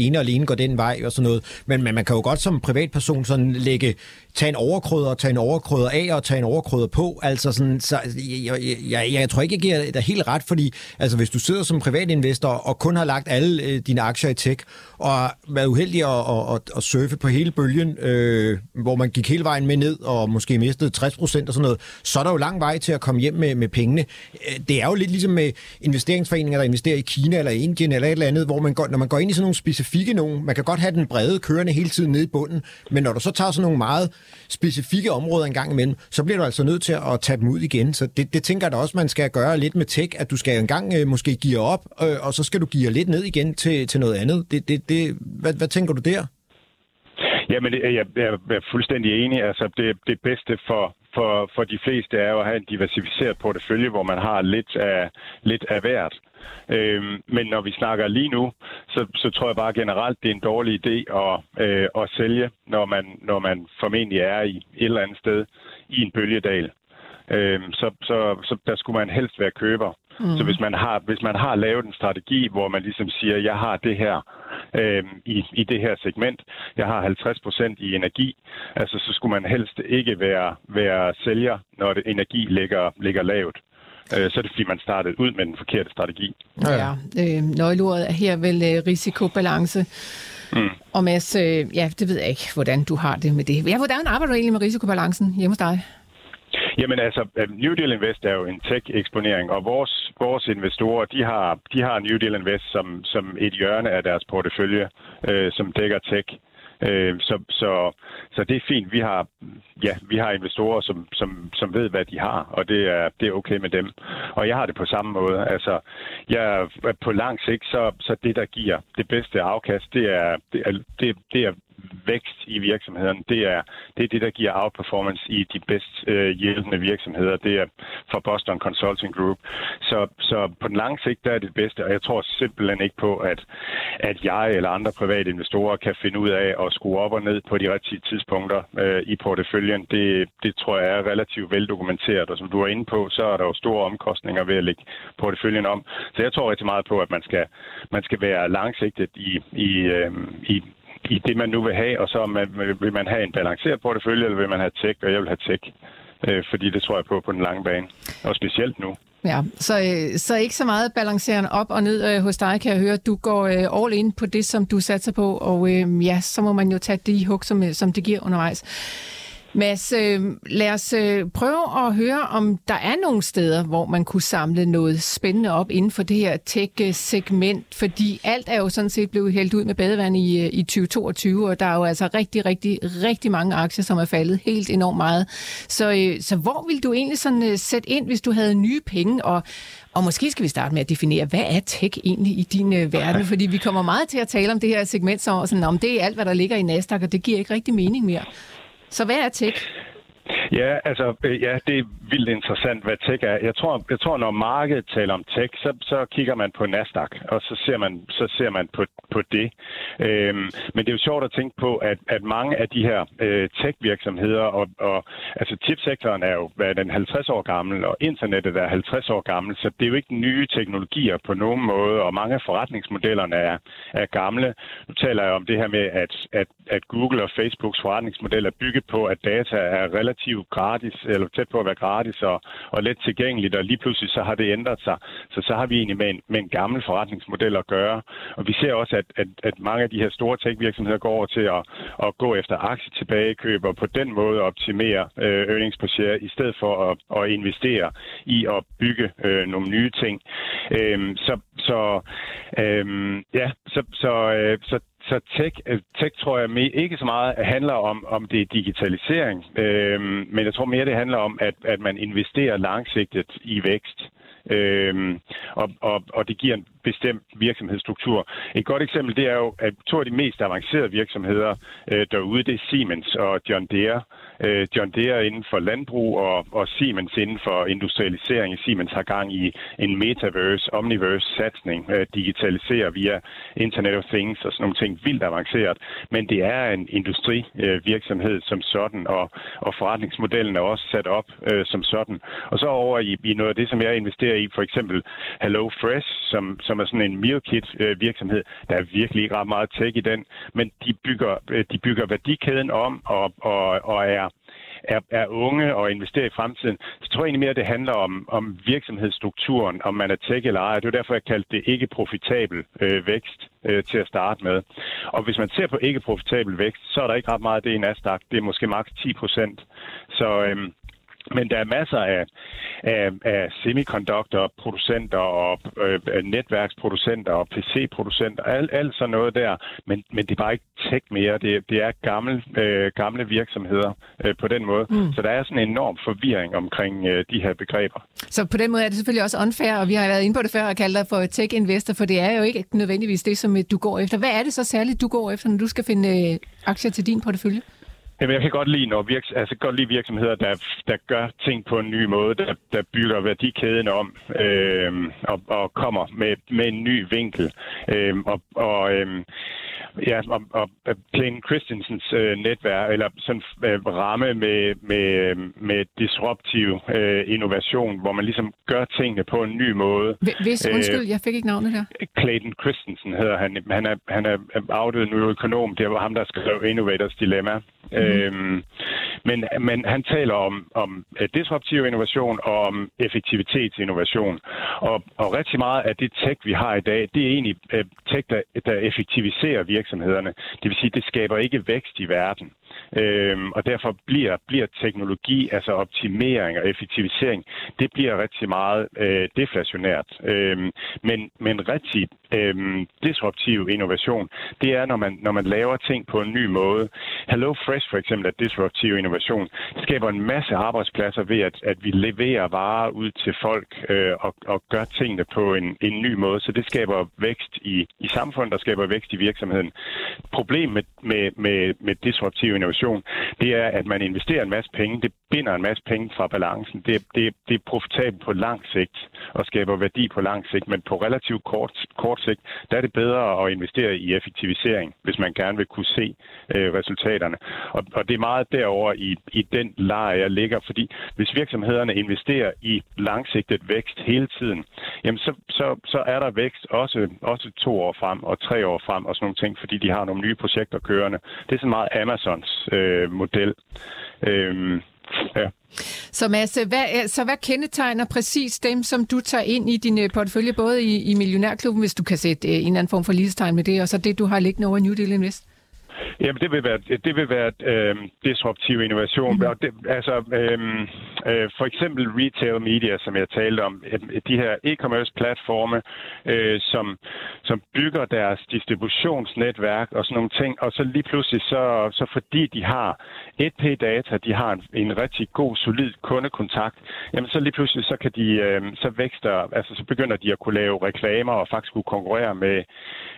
ene og alene går den vej og sådan noget. Men, men man kan jo godt som privatperson sådan lægge, tage en overkrydder, tage en overkrydder af og tage en overkrydder på. Altså sådan, så jeg, jeg, jeg, jeg tror ikke, jeg giver dig helt ret, fordi altså, hvis du sidder som privatinvestor og kun har lagt alle øh, dine aktier i tech, og været uheldig at, at, at, at surfe på hele bølgen, øh, hvor man gik hele vejen med ned og måske mistede 60 procent og sådan noget, så er der jo lang vej til at komme hjem med, med pengene. Øh, det er jo lidt ligesom med investeringsforeninger, der investerer i Kina eller Indien eller et eller andet, hvor man går, når man går ind i sådan nogle specifikke nogen, man kan godt have den brede kørende hele tiden nede i bunden, men når du så tager sådan nogle meget specifikke områder en gang imellem, så bliver du altså nødt til at tage dem ud igen. Så det, det tænker jeg da også, man skal gøre lidt med tech, at du skal en gang øh, måske give op, øh, og så skal du give lidt ned igen til, til noget andet. Det, det, det, hvad, hvad tænker du der? Jamen, jeg, jeg, jeg er fuldstændig enig. Altså, det, det bedste for, for, for de fleste er jo at have en diversificeret portefølje, hvor man har lidt af, lidt af hvert. Øhm, men når vi snakker lige nu, så, så tror jeg bare generelt, det er en dårlig idé at, øh, at sælge, når man, når man formentlig er i et eller andet sted i en bølgedal. Øhm, så, så, så der skulle man helst være køber. Mm. Så hvis man, har, hvis man har lavet en strategi, hvor man ligesom siger, jeg har det her øh, i, i det her segment, jeg har 50 procent i energi, altså så skulle man helst ikke være, være sælger, når det, energi ligger, ligger lavt. Øh, så er det fordi, man startede ud med den forkerte strategi. Ja, ja. Øh, nøgleordet er her vel øh, risikobalance. Mm. Og Mads, øh, ja, det ved jeg ikke, hvordan du har det med det. Ja, hvordan arbejder du egentlig med risikobalancen hjemme hos dig? Jamen altså, øh, New Deal Invest er jo en tech-eksponering, og vores, vores investorer, de har, de har New Deal Invest som, som et hjørne af deres portefølje, øh, som dækker tech. Øh, så, så, så det er fint. Vi har, ja, vi har investorer, som, som, som ved, hvad de har, og det er, det er okay med dem. Og jeg har det på samme måde. Altså, jeg, på lang sigt, så, så det, der giver det bedste afkast, det er, det er, det, det er vækst i virksomhederne, det er, det er det, der giver outperformance i de bedst øh, hjælpende virksomheder. Det er fra Boston Consulting Group. Så, så på den lange sigt, der er det bedste, og jeg tror simpelthen ikke på, at, at jeg eller andre private investorer kan finde ud af at skrue op og ned på de rigtige tidspunkter øh, i porteføljen. Det, det tror jeg er relativt veldokumenteret, og som du er inde på, så er der jo store omkostninger ved at lægge porteføljen om. Så jeg tror rigtig meget på, at man skal, man skal være langsigtet i, i, øh, i i det, man nu vil have, og så man, vil man have en balanceret portefølje, eller vil man have tech, og jeg vil have tech, øh, fordi det tror jeg på på den lange bane, og specielt nu. Ja, så, øh, så ikke så meget balanceren op og ned øh, hos dig, kan jeg høre. Du går øh, all in på det, som du satser på, og øh, ja, så må man jo tage de hug, som, øh, som det giver undervejs. Mads, øh, lad os øh, prøve at høre, om der er nogle steder, hvor man kunne samle noget spændende op inden for det her tech-segment, fordi alt er jo sådan set blevet hældt ud med badevand i, øh, i 2022, og der er jo altså rigtig, rigtig, rigtig mange aktier, som er faldet helt enormt meget. Så, øh, så hvor vil du egentlig sådan øh, sætte ind, hvis du havde nye penge, og, og måske skal vi starte med at definere, hvad er tech egentlig i din øh, verden? Fordi vi kommer meget til at tale om det her segment, så sådan, om det er alt, hvad der ligger i Nasdaq, og det giver ikke rigtig mening mere. Så hvad er tech? Ja, altså, øh, ja, det er vildt interessant, hvad tech er. Jeg tror, jeg tror når markedet taler om tech, så, så kigger man på Nasdaq, og så ser man, så ser man på, på det. Øhm, men det er jo sjovt at tænke på, at, at mange af de her øh, tech-virksomheder, og, og altså chipsektoren er jo hvad den 50 år gammel, og internettet er 50 år gammel, så det er jo ikke nye teknologier på nogen måde, og mange af forretningsmodellerne er, er gamle. Nu taler jeg om det her med, at, at, at Google og Facebooks forretningsmodel er bygget på, at data er relativt gratis, eller tæt på at være gratis og, og let tilgængeligt, og lige pludselig så har det ændret sig. Så så har vi egentlig med en, med en gammel forretningsmodel at gøre. Og vi ser også, at, at, at mange af de her store tech-virksomheder går over til at, at gå efter aktietilbagekøb og på den måde optimere øh, earnings per share, i stedet for at, at investere i at bygge øh, nogle nye ting. Øh, så så øh, ja, så, så, øh, så så tech, øh, tech tror jeg ikke så meget handler om, om det er digitalisering, øh, men jeg tror mere, det handler om, at, at man investerer langsigtet i vækst. Øh, og, og, og det giver en bestemt virksomhedsstruktur. Et godt eksempel det er jo, at to af de mest avancerede virksomheder øh, derude, det er Siemens og John Deere. Øh, John Deere inden for landbrug og, og Siemens inden for industrialisering. Siemens har gang i en metaverse, omniverse satsning, øh, digitaliserer via Internet of Things og sådan nogle ting, vildt avanceret. Men det er en industrivirksomhed øh, som sådan, og, og forretningsmodellen er også sat op øh, som sådan. Og så over i, i noget af det, som jeg investerer i, for eksempel Hello Fresh, som, som er sådan en meal kit øh, virksomhed Der er virkelig ikke ret meget tech i den, men de bygger, øh, de bygger værdikæden om og, og, og er er, er unge og investerer i fremtiden, så tror jeg egentlig mere, at det handler om, om virksomhedsstrukturen, om man er tech eller ej. Det er derfor, jeg kaldte det ikke profitabel øh, vækst øh, til at starte med. Og hvis man ser på ikke profitabel vækst, så er der ikke ret meget af det i Nasdaq. Det er måske maks 10 procent. Så, øhm, men der er masser af, af, af semiconductor-producenter og øh, netværksproducenter og PC-producenter, alt, alt sådan noget der. Men, men det er bare ikke tech mere. Det, det er gamle, øh, gamle virksomheder øh, på den måde. Mm. Så der er sådan en enorm forvirring omkring øh, de her begreber. Så på den måde er det selvfølgelig også unfair, og vi har været inde på det før og kaldt dig for tech-investor, for det er jo ikke nødvendigvis det, som du går efter. Hvad er det så særligt, du går efter, når du skal finde øh, aktier til din portefølje? Jamen, jeg kan godt lide, når virks, altså, godt lide virksomheder, der, der gør ting på en ny måde, der, der bygger værdikæden om øh, og, og kommer med, med en ny vinkel. Øh, og og øh, ja, og, og Plain Christensens øh, netværk, eller sådan øh, ramme med, med, med disruptiv øh, innovation, hvor man ligesom gør tingene på en ny måde. Hvis, øh, undskyld, jeg fik ikke navnet her. Clayton Christensen hedder han. Han er, han er afdød økonom. Det var ham, der skrev Innovators Dilemma. Mm. Øhm, men, men han taler om, om øh, disruptiv innovation og om effektivitetsinnovation. Og, og rigtig meget af det tech, vi har i dag, det er egentlig øh, tech, der, der effektiviserer virksomhederne. Det vil sige, det skaber ikke vækst i verden. Øhm, og derfor bliver, bliver teknologi, altså optimering og effektivisering, det bliver rigtig meget øh, deflationært. Øhm, men, men rigtig øhm, disruptiv innovation, det er, når man, når man laver ting på en ny måde. Hello Fresh for eksempel er disruptiv innovation. Det skaber en masse arbejdspladser ved, at, at vi leverer varer ud til folk øh, og, og gør tingene på en, en ny måde. Så det skaber vækst i, i samfundet, der skaber vækst i virksomheden. Problemet med, med, med, med disruptiv innovation, det er, at man investerer en masse penge. Det binder en masse penge fra balancen. Det, det, det er profitabelt på lang sigt og skaber værdi på lang sigt, men på relativt kort, kort sigt, der er det bedre at investere i effektivisering, hvis man gerne vil kunne se øh, resultaterne. Og, og det er meget derover i, i den leje, jeg ligger, fordi hvis virksomhederne investerer i langsigtet vækst hele tiden, jamen så, så, så er der vækst også, også to år frem og tre år frem og sådan nogle ting, fordi de har nogle nye projekter kørende. Det er sådan meget Amazons øh, model. Øh, Ja. Så Mads, hvad, så hvad kendetegner præcis dem, som du tager ind i din øh, portefølje, både i, i Millionærklubben, hvis du kan sætte øh, en eller anden form for ligestegn med det, og så det, du har liggende over i New Deal Invest? Jamen, det vil være, det vil være øh, disruptiv innovation. Mm. Og det, altså, øh, øh, for eksempel retail media, som jeg talte om, øh, de her e-commerce platforme, øh, som, som bygger deres distributionsnetværk og sådan nogle ting, og så lige pludselig, så, så fordi de har 1P-data, de har en, en rigtig god, solid kundekontakt, jamen så lige pludselig, så kan de, øh, så vækster, altså så begynder de at kunne lave reklamer og faktisk kunne konkurrere med,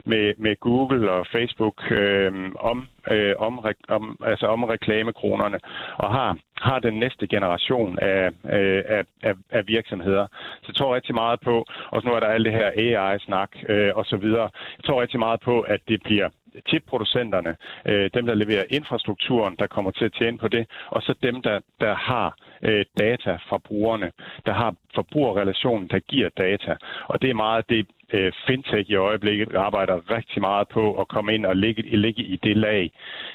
med, med Google og Facebook øh, om, øh, om, om, altså om reklamekronerne, og har, har den næste generation af, øh, af, af, af virksomheder. Så jeg tror rigtig meget på, og nu er der alt det her AI-snak øh, og så videre, jeg tror rigtig meget på, at det bliver chipproducenterne, øh, dem der leverer infrastrukturen, der kommer til at tjene på det, og så dem, der, der har øh, data fra brugerne, der har forbrugerrelationen, der giver data. Og det er meget det, øh, fintech i øjeblikket arbejder rigtig meget på at komme ind og ligge, ligge i det lag.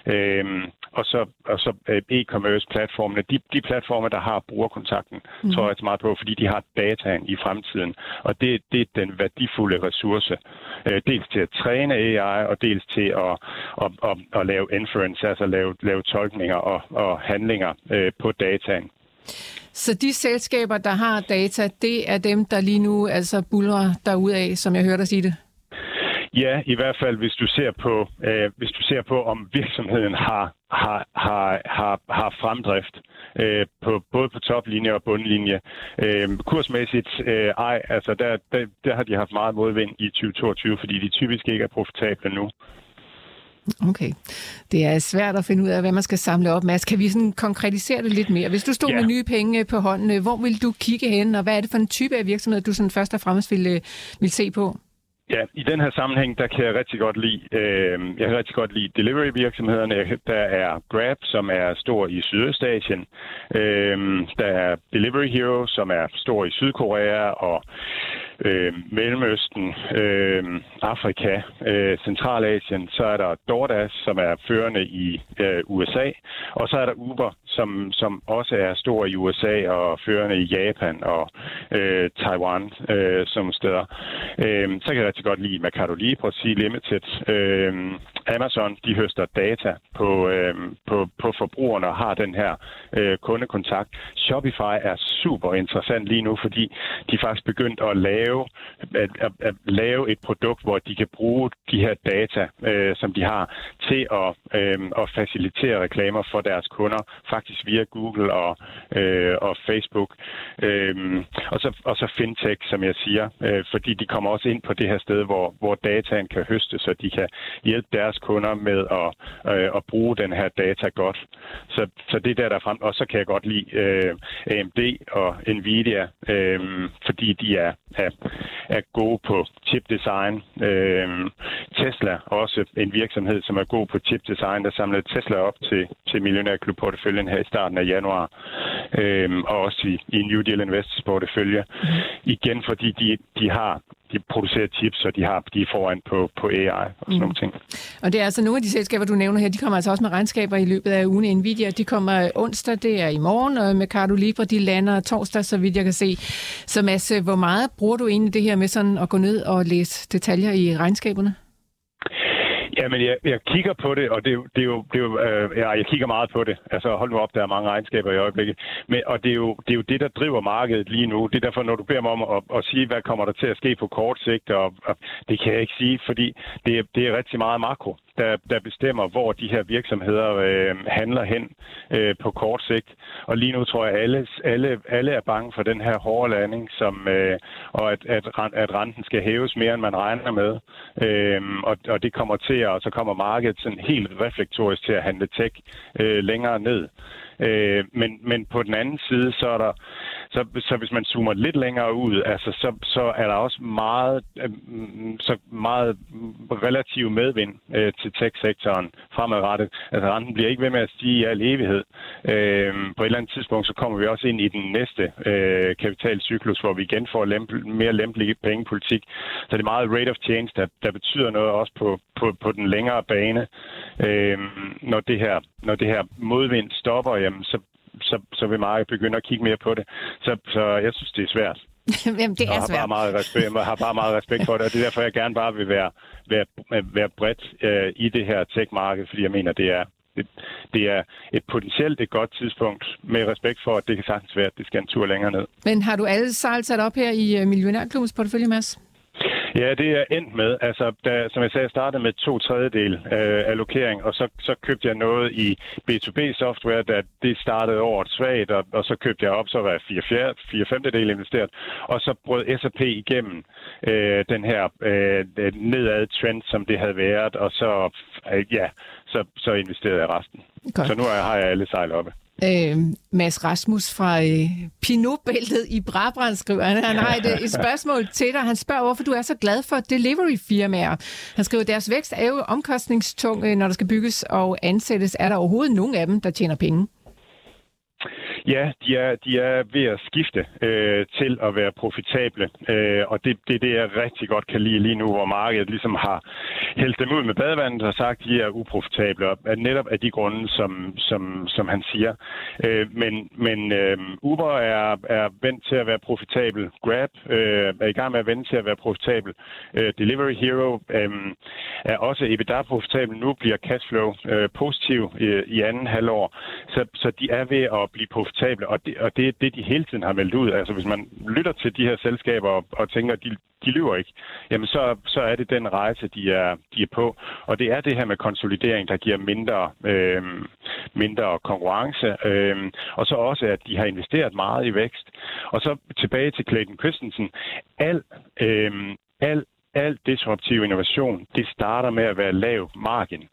Øhm, og så, og så øh, e-commerce platformene, de, de platforme, der har brugerkontakten, mm. tror jeg meget på, fordi de har dataen i fremtiden. Og det, det er den værdifulde ressource. Øh, dels til at træne AI, og dels til at, at, at, at lave inference, altså lave, lave tolkninger og, og handlinger øh, på dataen. Så de selskaber, der har data, det er dem, der lige nu altså bulrer af, som jeg hørte dig sige det? Ja, i hvert fald hvis du ser på, øh, hvis du ser på om virksomheden har, har, har, har, har fremdrift øh, på, både på toplinje og bundlinje. Øh, kursmæssigt øh, ej, altså der, der, der har de haft meget modvind i 2022, fordi de typisk ikke er profitable nu. Okay. Det er svært at finde ud af, hvad man skal samle op. Mads, kan vi sådan konkretisere det lidt mere? Hvis du stod ja. med nye penge på hånden, hvor vil du kigge hen, og hvad er det for en type af virksomhed, du sådan først og fremmest vil, øh, vil se på? Ja, i den her sammenhæng, der kan jeg rigtig godt lide, øh, jeg kan rigtig godt lide delivery-virksomhederne. Der er Grab, som er stor i Sydøstasien. Øh, der er Delivery Hero, som er stor i Sydkorea og øh, Mellemøsten, øh, Afrika, øh, Centralasien. Så er der DoorDash, som er førende i øh, USA. Og så er der Uber, som, som også er stor i USA og førende i Japan og øh, Taiwan øh, som steder. Øh, så kan jeg rigtig godt lide Mercado Libre, Sea Limited. Øh, Amazon, de høster data på, øh, på, på forbrugerne og har den her øh, kundekontakt. Shopify er super interessant lige nu, fordi de faktisk begyndt at lave, at, at, at lave et produkt, hvor de kan bruge de her data, øh, som de har, til at, øh, at facilitere reklamer for deres kunder, faktisk via Google og, øh, og Facebook. Øh, og, så, og så fintech, som jeg siger, øh, fordi de kommer også ind på det her sted, hvor, hvor dataen kan høste, så de kan hjælpe deres kunder med at, øh, at bruge den her data godt. Så, så det er der, der frem. Og så kan jeg godt lide øh, AMD og Nvidia, øh, fordi de er, er, er gode på chip design. Øh, Tesla også en virksomhed, som er god på chip design, der samlede Tesla op til, til millionærklubporteføljen her i starten af januar, øh, og også i, i New Deal Investors portefølje. Igen fordi de, de har de producerer chips, og de, har, de er foran på, på AI og sådan mm. nogle ting. Og det er altså nogle af de selskaber, du nævner her, de kommer altså også med regnskaber i løbet af ugen. Nvidia, de kommer onsdag, det er i morgen, og med Cardo Libre, de lander torsdag, så vidt jeg kan se. Så Mads, hvor meget bruger du egentlig det her med sådan at gå ned og læse detaljer i regnskaberne? Jamen, jeg, jeg kigger på det, og det, det er jo, det er jo øh, ja, jeg kigger meget på det. Altså, hold nu op, der er mange regnskaber i øjeblikket. Men, og det er, jo, det er jo det, der driver markedet lige nu. Det er derfor, når du beder mig om at, at sige, hvad kommer der til at ske på kort sigt, og, og det kan jeg ikke sige, fordi det, er, det er rigtig meget makro der, der bestemmer, hvor de her virksomheder øh, handler hen øh, på kort sigt. Og lige nu tror jeg, at alle, alle, alle er bange for den her hårde landing, som, øh, og at, at, at renten skal hæves mere, end man regner med. Øh, og, og det kommer til, og så kommer markedet sådan helt reflektorisk til at handle tech øh, længere ned. Øh, men, men på den anden side, så er der så, så hvis man zoomer lidt længere ud, altså, så, så er der også meget, øh, mm, så meget relativ medvind øh, til tech-sektoren fremadrettet. Altså renten bliver ikke ved med at stige i al evighed. Øh, på et eller andet tidspunkt, så kommer vi også ind i den næste øh, kapitalcyklus, hvor vi igen får lempe, mere lempelig pengepolitik. Så det er meget rate of change, der, der betyder noget også på, på, på den længere bane. Øh, når, det her, når det her modvind stopper, jamen, så, så, så vil markedet begynde at kigge mere på det. Så, så jeg synes, det er svært. Jamen, det er jeg har svært. Bare meget respekt, jeg har bare meget respekt for det, og det er derfor, jeg gerne bare vil være, være, være bredt øh, i det her tech-marked, fordi jeg mener, det er, det, det er et potentielt et godt tidspunkt, med respekt for, at det kan sagtens være, at det skal en tur længere ned. Men har du alle sejl sat op her i øh, Millionærklubbens portefølje, Mads? Ja, det er endt med. Altså, da, som jeg sagde, jeg startede med to tredjedel øh, allokering, og så, så købte jeg noget i B2B-software, da det startede året svagt, og, og så købte jeg op, så var fire, fire, fire femtedel investeret, og så brød SAP igennem øh, den her øh, nedad trend, som det havde været, og så, øh, ja, så, så investerede jeg resten. Godt. Så nu har jeg alle sejl oppe. Øh, Mads Rasmus fra øh, Pinot-bæltet i Brabrand skriver, han, han har et, et spørgsmål til dig. Han spørger, hvorfor du er så glad for delivery-firmaer. Han skriver, deres vækst er jo omkostningstung, øh, når der skal bygges og ansættes. Er der overhovedet nogen af dem, der tjener penge? Ja, de er, de er ved at skifte øh, til at være profitable, øh, og det, det er det, jeg rigtig godt kan lide lige nu, hvor markedet ligesom har hældt dem ud med badevandet og sagt, at de er uprofitable, og netop af de grunde, som, som, som han siger. Øh, men men øh, Uber er, er vendt til at være profitabel. Grab øh, er i gang med at vende til at være profitabel. Øh, Delivery Hero øh, er også EBITDA-profitabel. Nu bliver cashflow øh, positiv i, i anden halvår, så, så de er ved at blive profitable profitable, og det, og det er det, de hele tiden har meldt ud. Altså hvis man lytter til de her selskaber og, og tænker, at de, de lyver ikke, jamen så, så er det den rejse, de er, de er på. Og det er det her med konsolidering, der giver mindre, øh, mindre konkurrence, øh, og så også, at de har investeret meget i vækst. Og så tilbage til Clayton Christensen. Al, øh, al al disruptiv innovation, det starter med at være lav margin.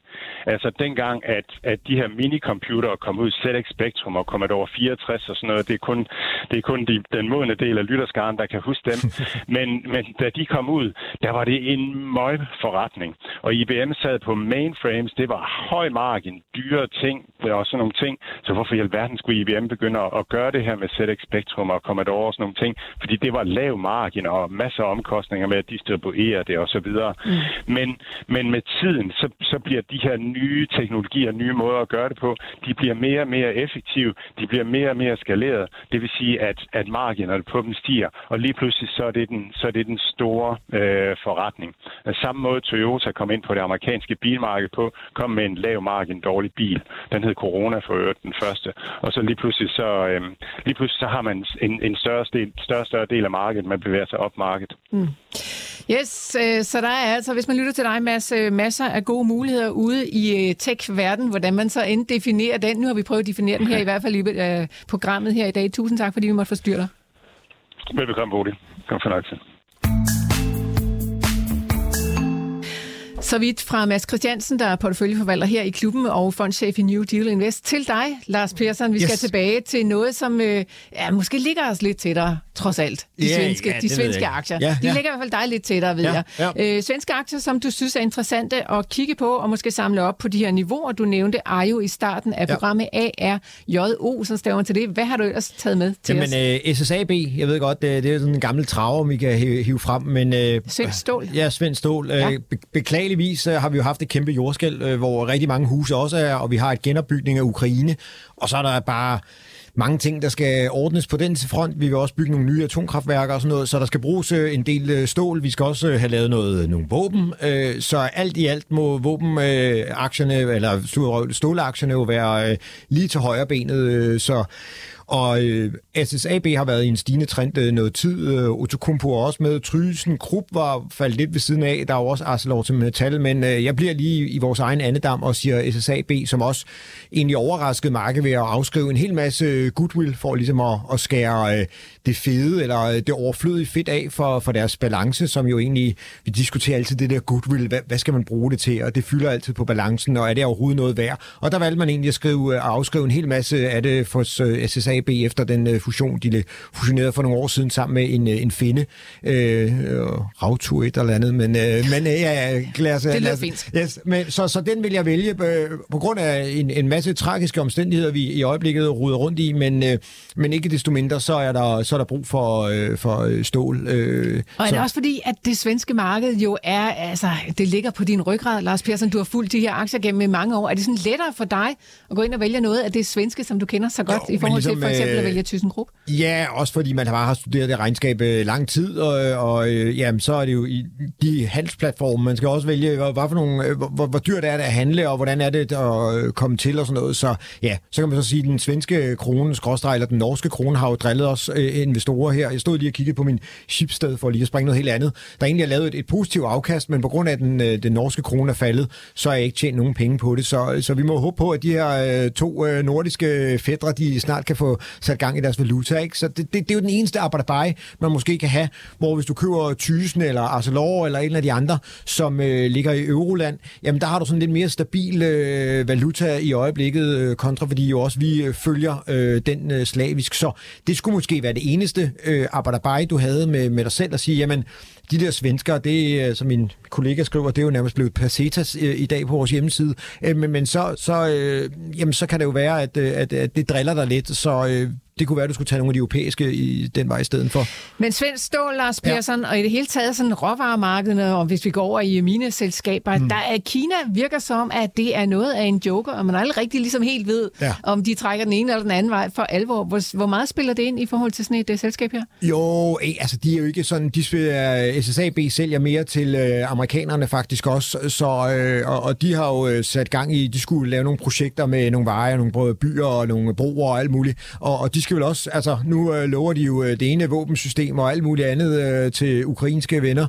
Altså dengang, at, at de her minicomputere kom ud, ZX Spectrum og Commodore 64 og sådan noget, det er kun, det er kun de, den modne del af lytterskaren, der kan huske dem. Men, men da de kom ud, der var det en møg forretning. Og IBM sad på mainframes, det var høj margin, dyre ting og sådan nogle ting. Så hvorfor i alverden skulle IBM begynde at gøre det her med ZX Spectrum og Commodore og sådan nogle ting? Fordi det var lav margin og masser af omkostninger med at distribuere det og så videre. Mm. Men, men med tiden, så, så bliver de her nye teknologier, nye måder at gøre det på, de bliver mere og mere effektive, de bliver mere og mere skaleret. Det vil sige, at, at marginerne på dem stiger, og lige pludselig så er det den, så er det den store øh, forretning. Af samme måde Toyota kom ind på det amerikanske bilmarked på, kom med en lav margin dårlig bil. Den hed Corona for øvrigt den første. Og så lige pludselig så, øh, lige pludselig så har man en, en større, del, større, større del af markedet, man bevæger sig op markedet. Mm. Yes, øh, så der er altså, hvis man lytter til dig, Mads, øh, masser af gode muligheder ude i øh, tech-verden, hvordan man så end definerer den. Nu har vi prøvet at definere den her, i hvert fald i øh, programmet her i dag. Tusind tak, fordi vi måtte forstyrre dig. Velbekomme, Bodil. Kom fornøjelse. Så vidt fra Mads Christiansen, der er porteføljeforvalter her i klubben og fondchef i New Deal Invest, til dig, Lars Persson. Vi yes. skal tilbage til noget, som øh, ja, måske ligger os lidt tættere, trods alt. De yeah, svenske, ja, de svenske aktier. Ja, de ja. ligger i hvert fald dig lidt tættere, ved ja, jeg. Ja. Øh, svenske aktier, som du synes er interessante at kigge på og måske samle op på de her niveauer, du nævnte, er jo i starten af programmet ja. ARJO, som staver til det. Hvad har du ellers taget med til Jamen, os? Øh, SSAB, jeg ved godt, det, det er sådan en gammel traver, vi kan hive frem. Men, øh, Svend Stål. Ja, Svend Stål. Ja. Øh, beklageligt beklageligvis øh, har vi jo haft et kæmpe jordskæld, øh, hvor rigtig mange huse også er, og vi har et genopbygning af Ukraine, og så er der bare mange ting, der skal ordnes på den front. Vi vil også bygge nogle nye atomkraftværker og sådan noget, så der skal bruges øh, en del stål. Vi skal også have lavet noget, nogle våben. Så alt i alt må våbenaktierne, eller stålaktierne jo være lige til højre benet. Så og øh, SSAB har været i en stigende trend øh, noget tid. Øh, Otokumpo er også med. Trysen Krupp var faldet lidt ved siden af. Der er jo også Arcelor til metal, men øh, jeg bliver lige i vores egen andedam og siger SSAB, som også egentlig overraskede markedet ved at afskrive en hel masse øh, goodwill for ligesom at, at skære øh, det fede eller øh, det overflødige fedt af for, for deres balance, som jo egentlig, vi diskuterer altid det der goodwill, hvad, hvad skal man bruge det til, og det fylder altid på balancen, og er det overhovedet noget værd? Og der valgte man egentlig at, skrive, at afskrive en hel masse af det for SSAB efter den fusion, de fusionerede for nogle år siden sammen med en, en finde, øh, Rautur et eller andet, men, øh, men øh, ja, lad os, det lyder fint. Yes, men, så, så den vil jeg vælge på, på grund af en, en masse tragiske omstændigheder, vi i øjeblikket ruder rundt i, men, øh, men ikke desto mindre, så er der, så er der brug for, øh, for øh, stål. Øh, og er det så. også fordi, at det svenske marked jo er, altså, det ligger på din ryggrad, Lars Persson, du har fulgt de her aktier gennem mange år. Er det sådan lettere for dig at gå ind og vælge noget af det svenske, som du kender så godt, jo, i forhold ligesom, til for eksempel at vælge ThyssenKrupp? Ja, også fordi man bare har studeret det regnskab øh, lang tid, og, og øh, jamen, så er det jo i de handelsplatforme, man skal også vælge, hvad for nogle, øh, hvor, hvor dyrt er det at handle, og hvordan er det at komme til og sådan noget. Så ja, så kan man så sige, at den svenske krone, skråstreg, eller den norske krone, har jo drillet os investorer her. Jeg stod lige og kiggede på min chipsted for lige at springe noget helt andet. Der egentlig er lavet et, et positivt afkast, men på grund af, at den, øh, den norske krone er faldet, så har jeg ikke tjent nogen penge på det. Så, så vi må håbe på, at de her øh, to øh, nordiske fædre, de snart kan få sat gang i deres valuta. Ikke? Så det, det, det er jo den eneste arbejde, man måske kan have, hvor hvis du køber Thyssen eller Arcelor eller en af de andre, som øh, ligger i Euroland, jamen der har du sådan lidt mere stabil øh, valuta i øjeblikket øh, kontra, fordi jo også vi øh, følger øh, den øh, slavisk. Så det skulle måske være det eneste øh, arbejde, du havde med, med dig selv at sige, jamen de der svenskere, det øh, som min kollega skriver, det er jo nærmest blevet pesetas øh, i dag på vores hjemmeside. Øh, men, men så, så, øh, jamen, så kan det jo være, at, øh, at, at det driller dig lidt, så øh, det kunne være, at du skulle tage nogle af de europæiske i den vej i stedet for. Men Svend Stål, Lars Persson, ja. og i det hele taget sådan råvaremarkederne, og hvis vi går over i mineselskaber, mm. der er Kina virker som, at det er noget af en joker, og man aldrig rigtig ligesom helt ved, ja. om de trækker den ene eller den anden vej for alvor. Hvor, hvor meget spiller det ind i forhold til sådan et uh, selskab her? Jo, altså de er jo ikke sådan, de spiller, SSAB sælger mere til øh, amerikanerne faktisk også, så, øh, og, og de har jo øh, sat gang i, de skulle lave nogle projekter med nogle veje, nogle byer og nogle broer og alt muligt, og, og de skal vel også, altså nu øh, lover de jo øh, det ene våbensystem og alt muligt andet øh, til ukrainske venner,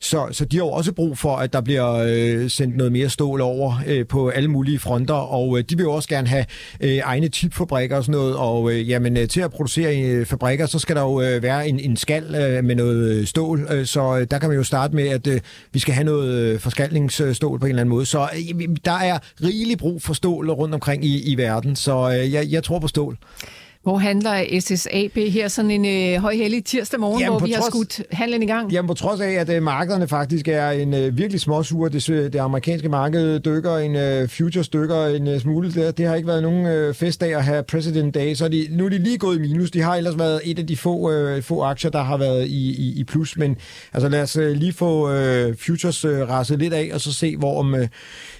så, så de har jo også brug for, at der bliver øh, sendt noget mere stål over øh, på alle mulige fronter, og øh, de vil jo også gerne have øh, egne chipfabrikker og sådan noget, og øh, jamen, øh, til at producere øh, fabrikker, så skal der jo øh, være en, en skal øh, med noget øh, stål, øh, så øh, der kan man jo starte med, at øh, vi skal have noget øh, forskalningsstål på en eller anden måde. Så øh, der er rigelig brug for stål rundt omkring i, i verden, så øh, jeg, jeg tror på stål. Hvor handler SSAB her sådan en øh, højhellig tirsdag morgen, jamen, hvor vi trods, har skudt handlen i gang? Jamen på trods af, at øh, markederne faktisk er en øh, virkelig småsur. Det, det amerikanske marked dykker, en øh, futures dykker en øh, smule. Det, det har ikke været nogen øh, festdag at have President Day, så de, nu er de lige gået i minus. De har ellers været et af de få, øh, få aktier, der har været i, i, i plus. Men altså lad os øh, lige få øh, futures øh, rasset lidt af, og så se, hvor om... Øh,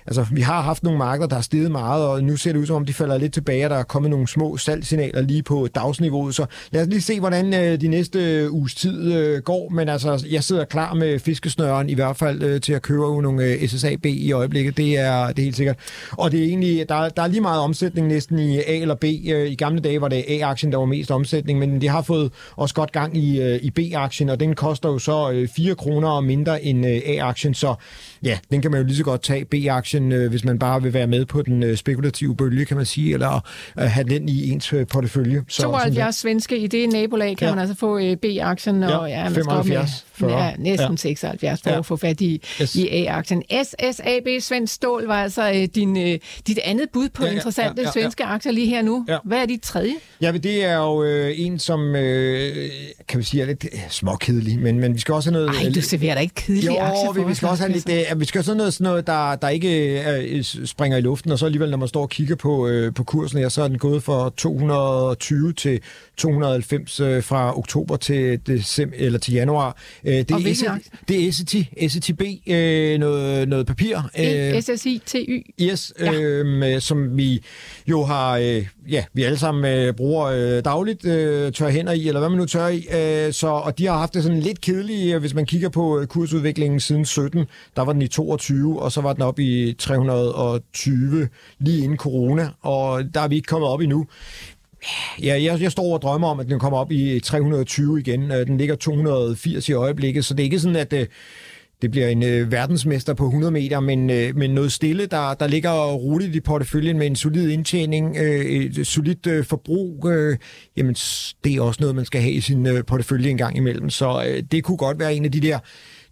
altså, vi har haft nogle markeder, der har steget meget, og nu ser det ud som om, de falder lidt tilbage, og der er kommet nogle små salgsignaler lige på dagsniveauet. Så lad os lige se, hvordan øh, de næste øh, uges tid øh, går. Men altså, jeg sidder klar med fiskesnøren i hvert fald øh, til at købe nogle øh, SSAB i øjeblikket. Det er, det er helt sikkert. Og det er egentlig, der, der er lige meget omsætning næsten i A eller B. Øh, I gamle dage var det A-aktien, der var mest omsætning, men de har fået også godt gang i, øh, i B-aktien, og den koster jo så 4 kroner mindre end A-aktien. Så ja, den kan man jo lige så godt tage B-aktien, øh, hvis man bare vil være med på den øh, spekulative bølge, kan man sige, eller øh, have den i ens øh, portefølje. Så, 72 svenske i det nabolag kan ja. man altså få øh, B-aktien, og ja, ja man 75, med, ja, næsten ja. 76 for ja. at få fat i, yes. i A-aktien. SSAB Svend Stål var altså øh, din, øh, dit andet bud på ja, interessante ja, ja, ja, svenske aktier lige her nu. Ja. Hvad er dit tredje? Ja, det er jo øh, en, som øh, kan vi sige er lidt småkedelig, men, men vi skal også have noget... Nej, du serverer da ikke kedelige jo, aktier for vi, vi skal også have lidt... Øh, vi skal have sådan noget, sådan noget der, der ikke øh, er, springer i luften, og så alligevel, når man står og kigger på, øh, på kursen her, så er den gået fra 220 til 290 øh, fra oktober til, december, eller til januar. Øh, det, er SCT, det er SCT, SCTB, øh, noget, noget papir. Øh, SSI-TY. Yes, ja. øh, som vi jo har, øh, ja, vi alle sammen øh, bruger øh, dagligt, øh, tør hænder i, eller hvad man nu tør i. Øh, så, og de har haft det sådan lidt kedeligt, hvis man kigger på kursudviklingen siden 17, der var den i 22, og så var den op i 320 lige inden corona, og der er vi ikke kommet op endnu. Ja, jeg, jeg står og drømmer om, at den kommer op i 320 igen. Øh, den ligger 280 i øjeblikket, så det er ikke sådan, at det, øh, det bliver en øh, verdensmester på 100 meter, men, øh, men noget stille, der, der ligger roligt i porteføljen med en solid indtjening, øh, et solidt øh, forbrug. Øh, jamen, det er også noget, man skal have i sin øh, portefølje en gang imellem. Så øh, det kunne godt være en af de der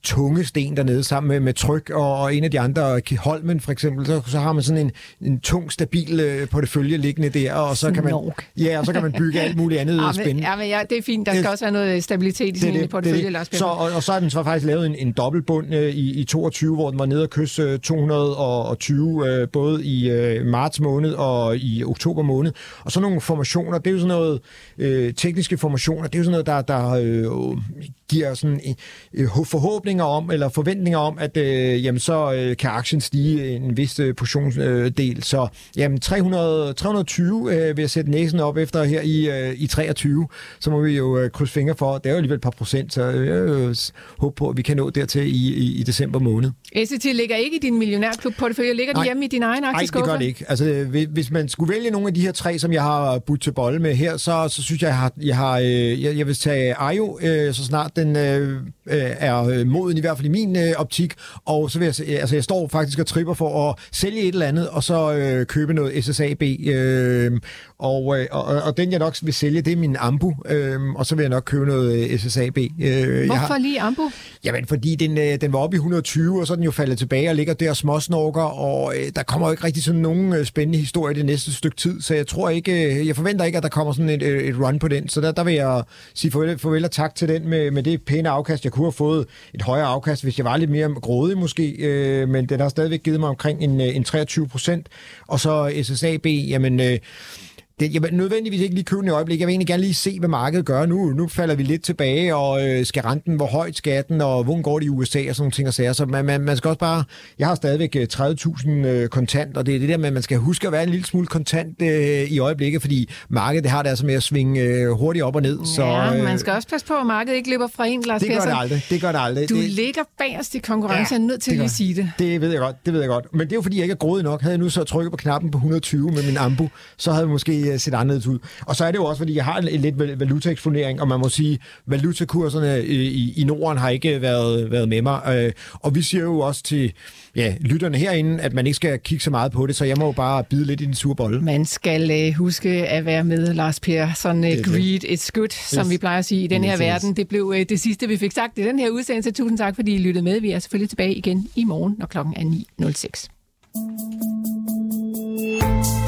tunge sten dernede sammen med, med tryk, og, og en af de andre, Holmen for eksempel, så, så har man sådan en, en tung, stabil øh, portefølje liggende der, og så kan man, ja, og så kan man bygge alt muligt andet ja, spændende. Ja, men ja, det er fint. Der skal det, også være noget stabilitet i portefølje, det, Lars så, og, og så har den så faktisk lavet en, en dobbeltbund øh, i, i 22, hvor den var nede og kysse øh, 220, øh, både i øh, marts måned og i oktober måned. Og så nogle formationer, det er jo sådan noget, øh, tekniske formationer, det er jo sådan noget, der, der øh, giver sådan øh, forhåbninger om, eller forventninger om, at øh, jamen, så øh, kan aktien stige en vis øh, portionsdel. Øh, så jamen, 300, 320 øh, vil jeg sætte næsen op efter her i, øh, i 23. Så må vi jo øh, krydse fingre for. Det er jo alligevel et par procent, så øh, jeg øh, håber på, at vi kan nå dertil i, i, i december måned. SCT ligger ikke i din millionærklub-portefølje. Ligger den hjemme i din egen aktieskuffe? Nej, det gør det ikke. Altså, hvis man skulle vælge nogle af de her tre, som jeg har budt til bolle med her, så, så synes jeg, jeg har, jeg, har, øh, jeg, jeg vil tage Ajo, øh, så snart den øh, øh er øh, moden, i hvert fald i min øh, optik. Og så vil jeg, altså jeg står faktisk og tripper for at sælge et eller andet, og så øh, købe noget SSAB. Øh, og, øh, og, og den jeg nok vil sælge, det er min Ambu, øh, og så vil jeg nok købe noget øh, SSAB. Øh, Hvorfor har, lige Ambu? Jamen, fordi den, øh, den var oppe i 120, og så er den jo faldet tilbage og ligger der småsnorker, og øh, der kommer jo ikke rigtig sådan nogen øh, spændende historie det næste stykke tid, så jeg tror ikke, øh, jeg forventer ikke, at der kommer sådan et, øh, et run på den, så der, der vil jeg sige farvel, farvel og tak til den med, med det pæne afkast. Jeg kunne have fået et højere afkast, hvis jeg var lidt mere grådig måske, øh, men den har stadigvæk givet mig omkring en, en 23 procent, og så SSAB, jamen... Øh, det, jeg vil nødvendigvis ikke lige købe den i øjeblikket. Jeg vil egentlig gerne lige se, hvad markedet gør nu. Nu falder vi lidt tilbage, og øh, skal renten, hvor højt skatten, og hvor går det i USA, og sådan nogle ting og sager. Så man, man, man skal også bare... Jeg har stadigvæk 30.000 øh, kontant, og det er det der med, at man skal huske at være en lille smule kontant øh, i øjeblikket, fordi markedet det har det altså med at svinge øh, hurtigt op og ned. Så, ja, øh, man skal også passe på, at markedet ikke løber fra en, Lars det gør det aldrig. Det gør det aldrig. Du det, ligger bagerst i konkurrence, Ja, jeg er nødt til det lige at sige det. Det ved jeg godt, det ved jeg godt. Men det er jo fordi, jeg ikke er grådig nok. Havde jeg nu så trykket på knappen på 120 med min ambu, så havde det måske øh, set anderledes ud. Og så er det jo også, fordi jeg har en lidt val- valutaeksponering, og man må sige, valutakurserne øh, i, i Norden har ikke været, været med mig. Øh, Og vi siger jo også til ja, lytterne herinde, at man ikke skal kigge så meget på det, så jeg må jo bare bide lidt i den sure bolle. Man skal huske at være med, Lars Per. Sådan uh, det. greed is good, som Yes. vi plejer at sige i den her præcis. verden. Det blev uh, det sidste, vi fik sagt i den her udsendelse. Tusind tak, fordi I lyttede med. Vi er selvfølgelig tilbage igen i morgen, når klokken er 9.06.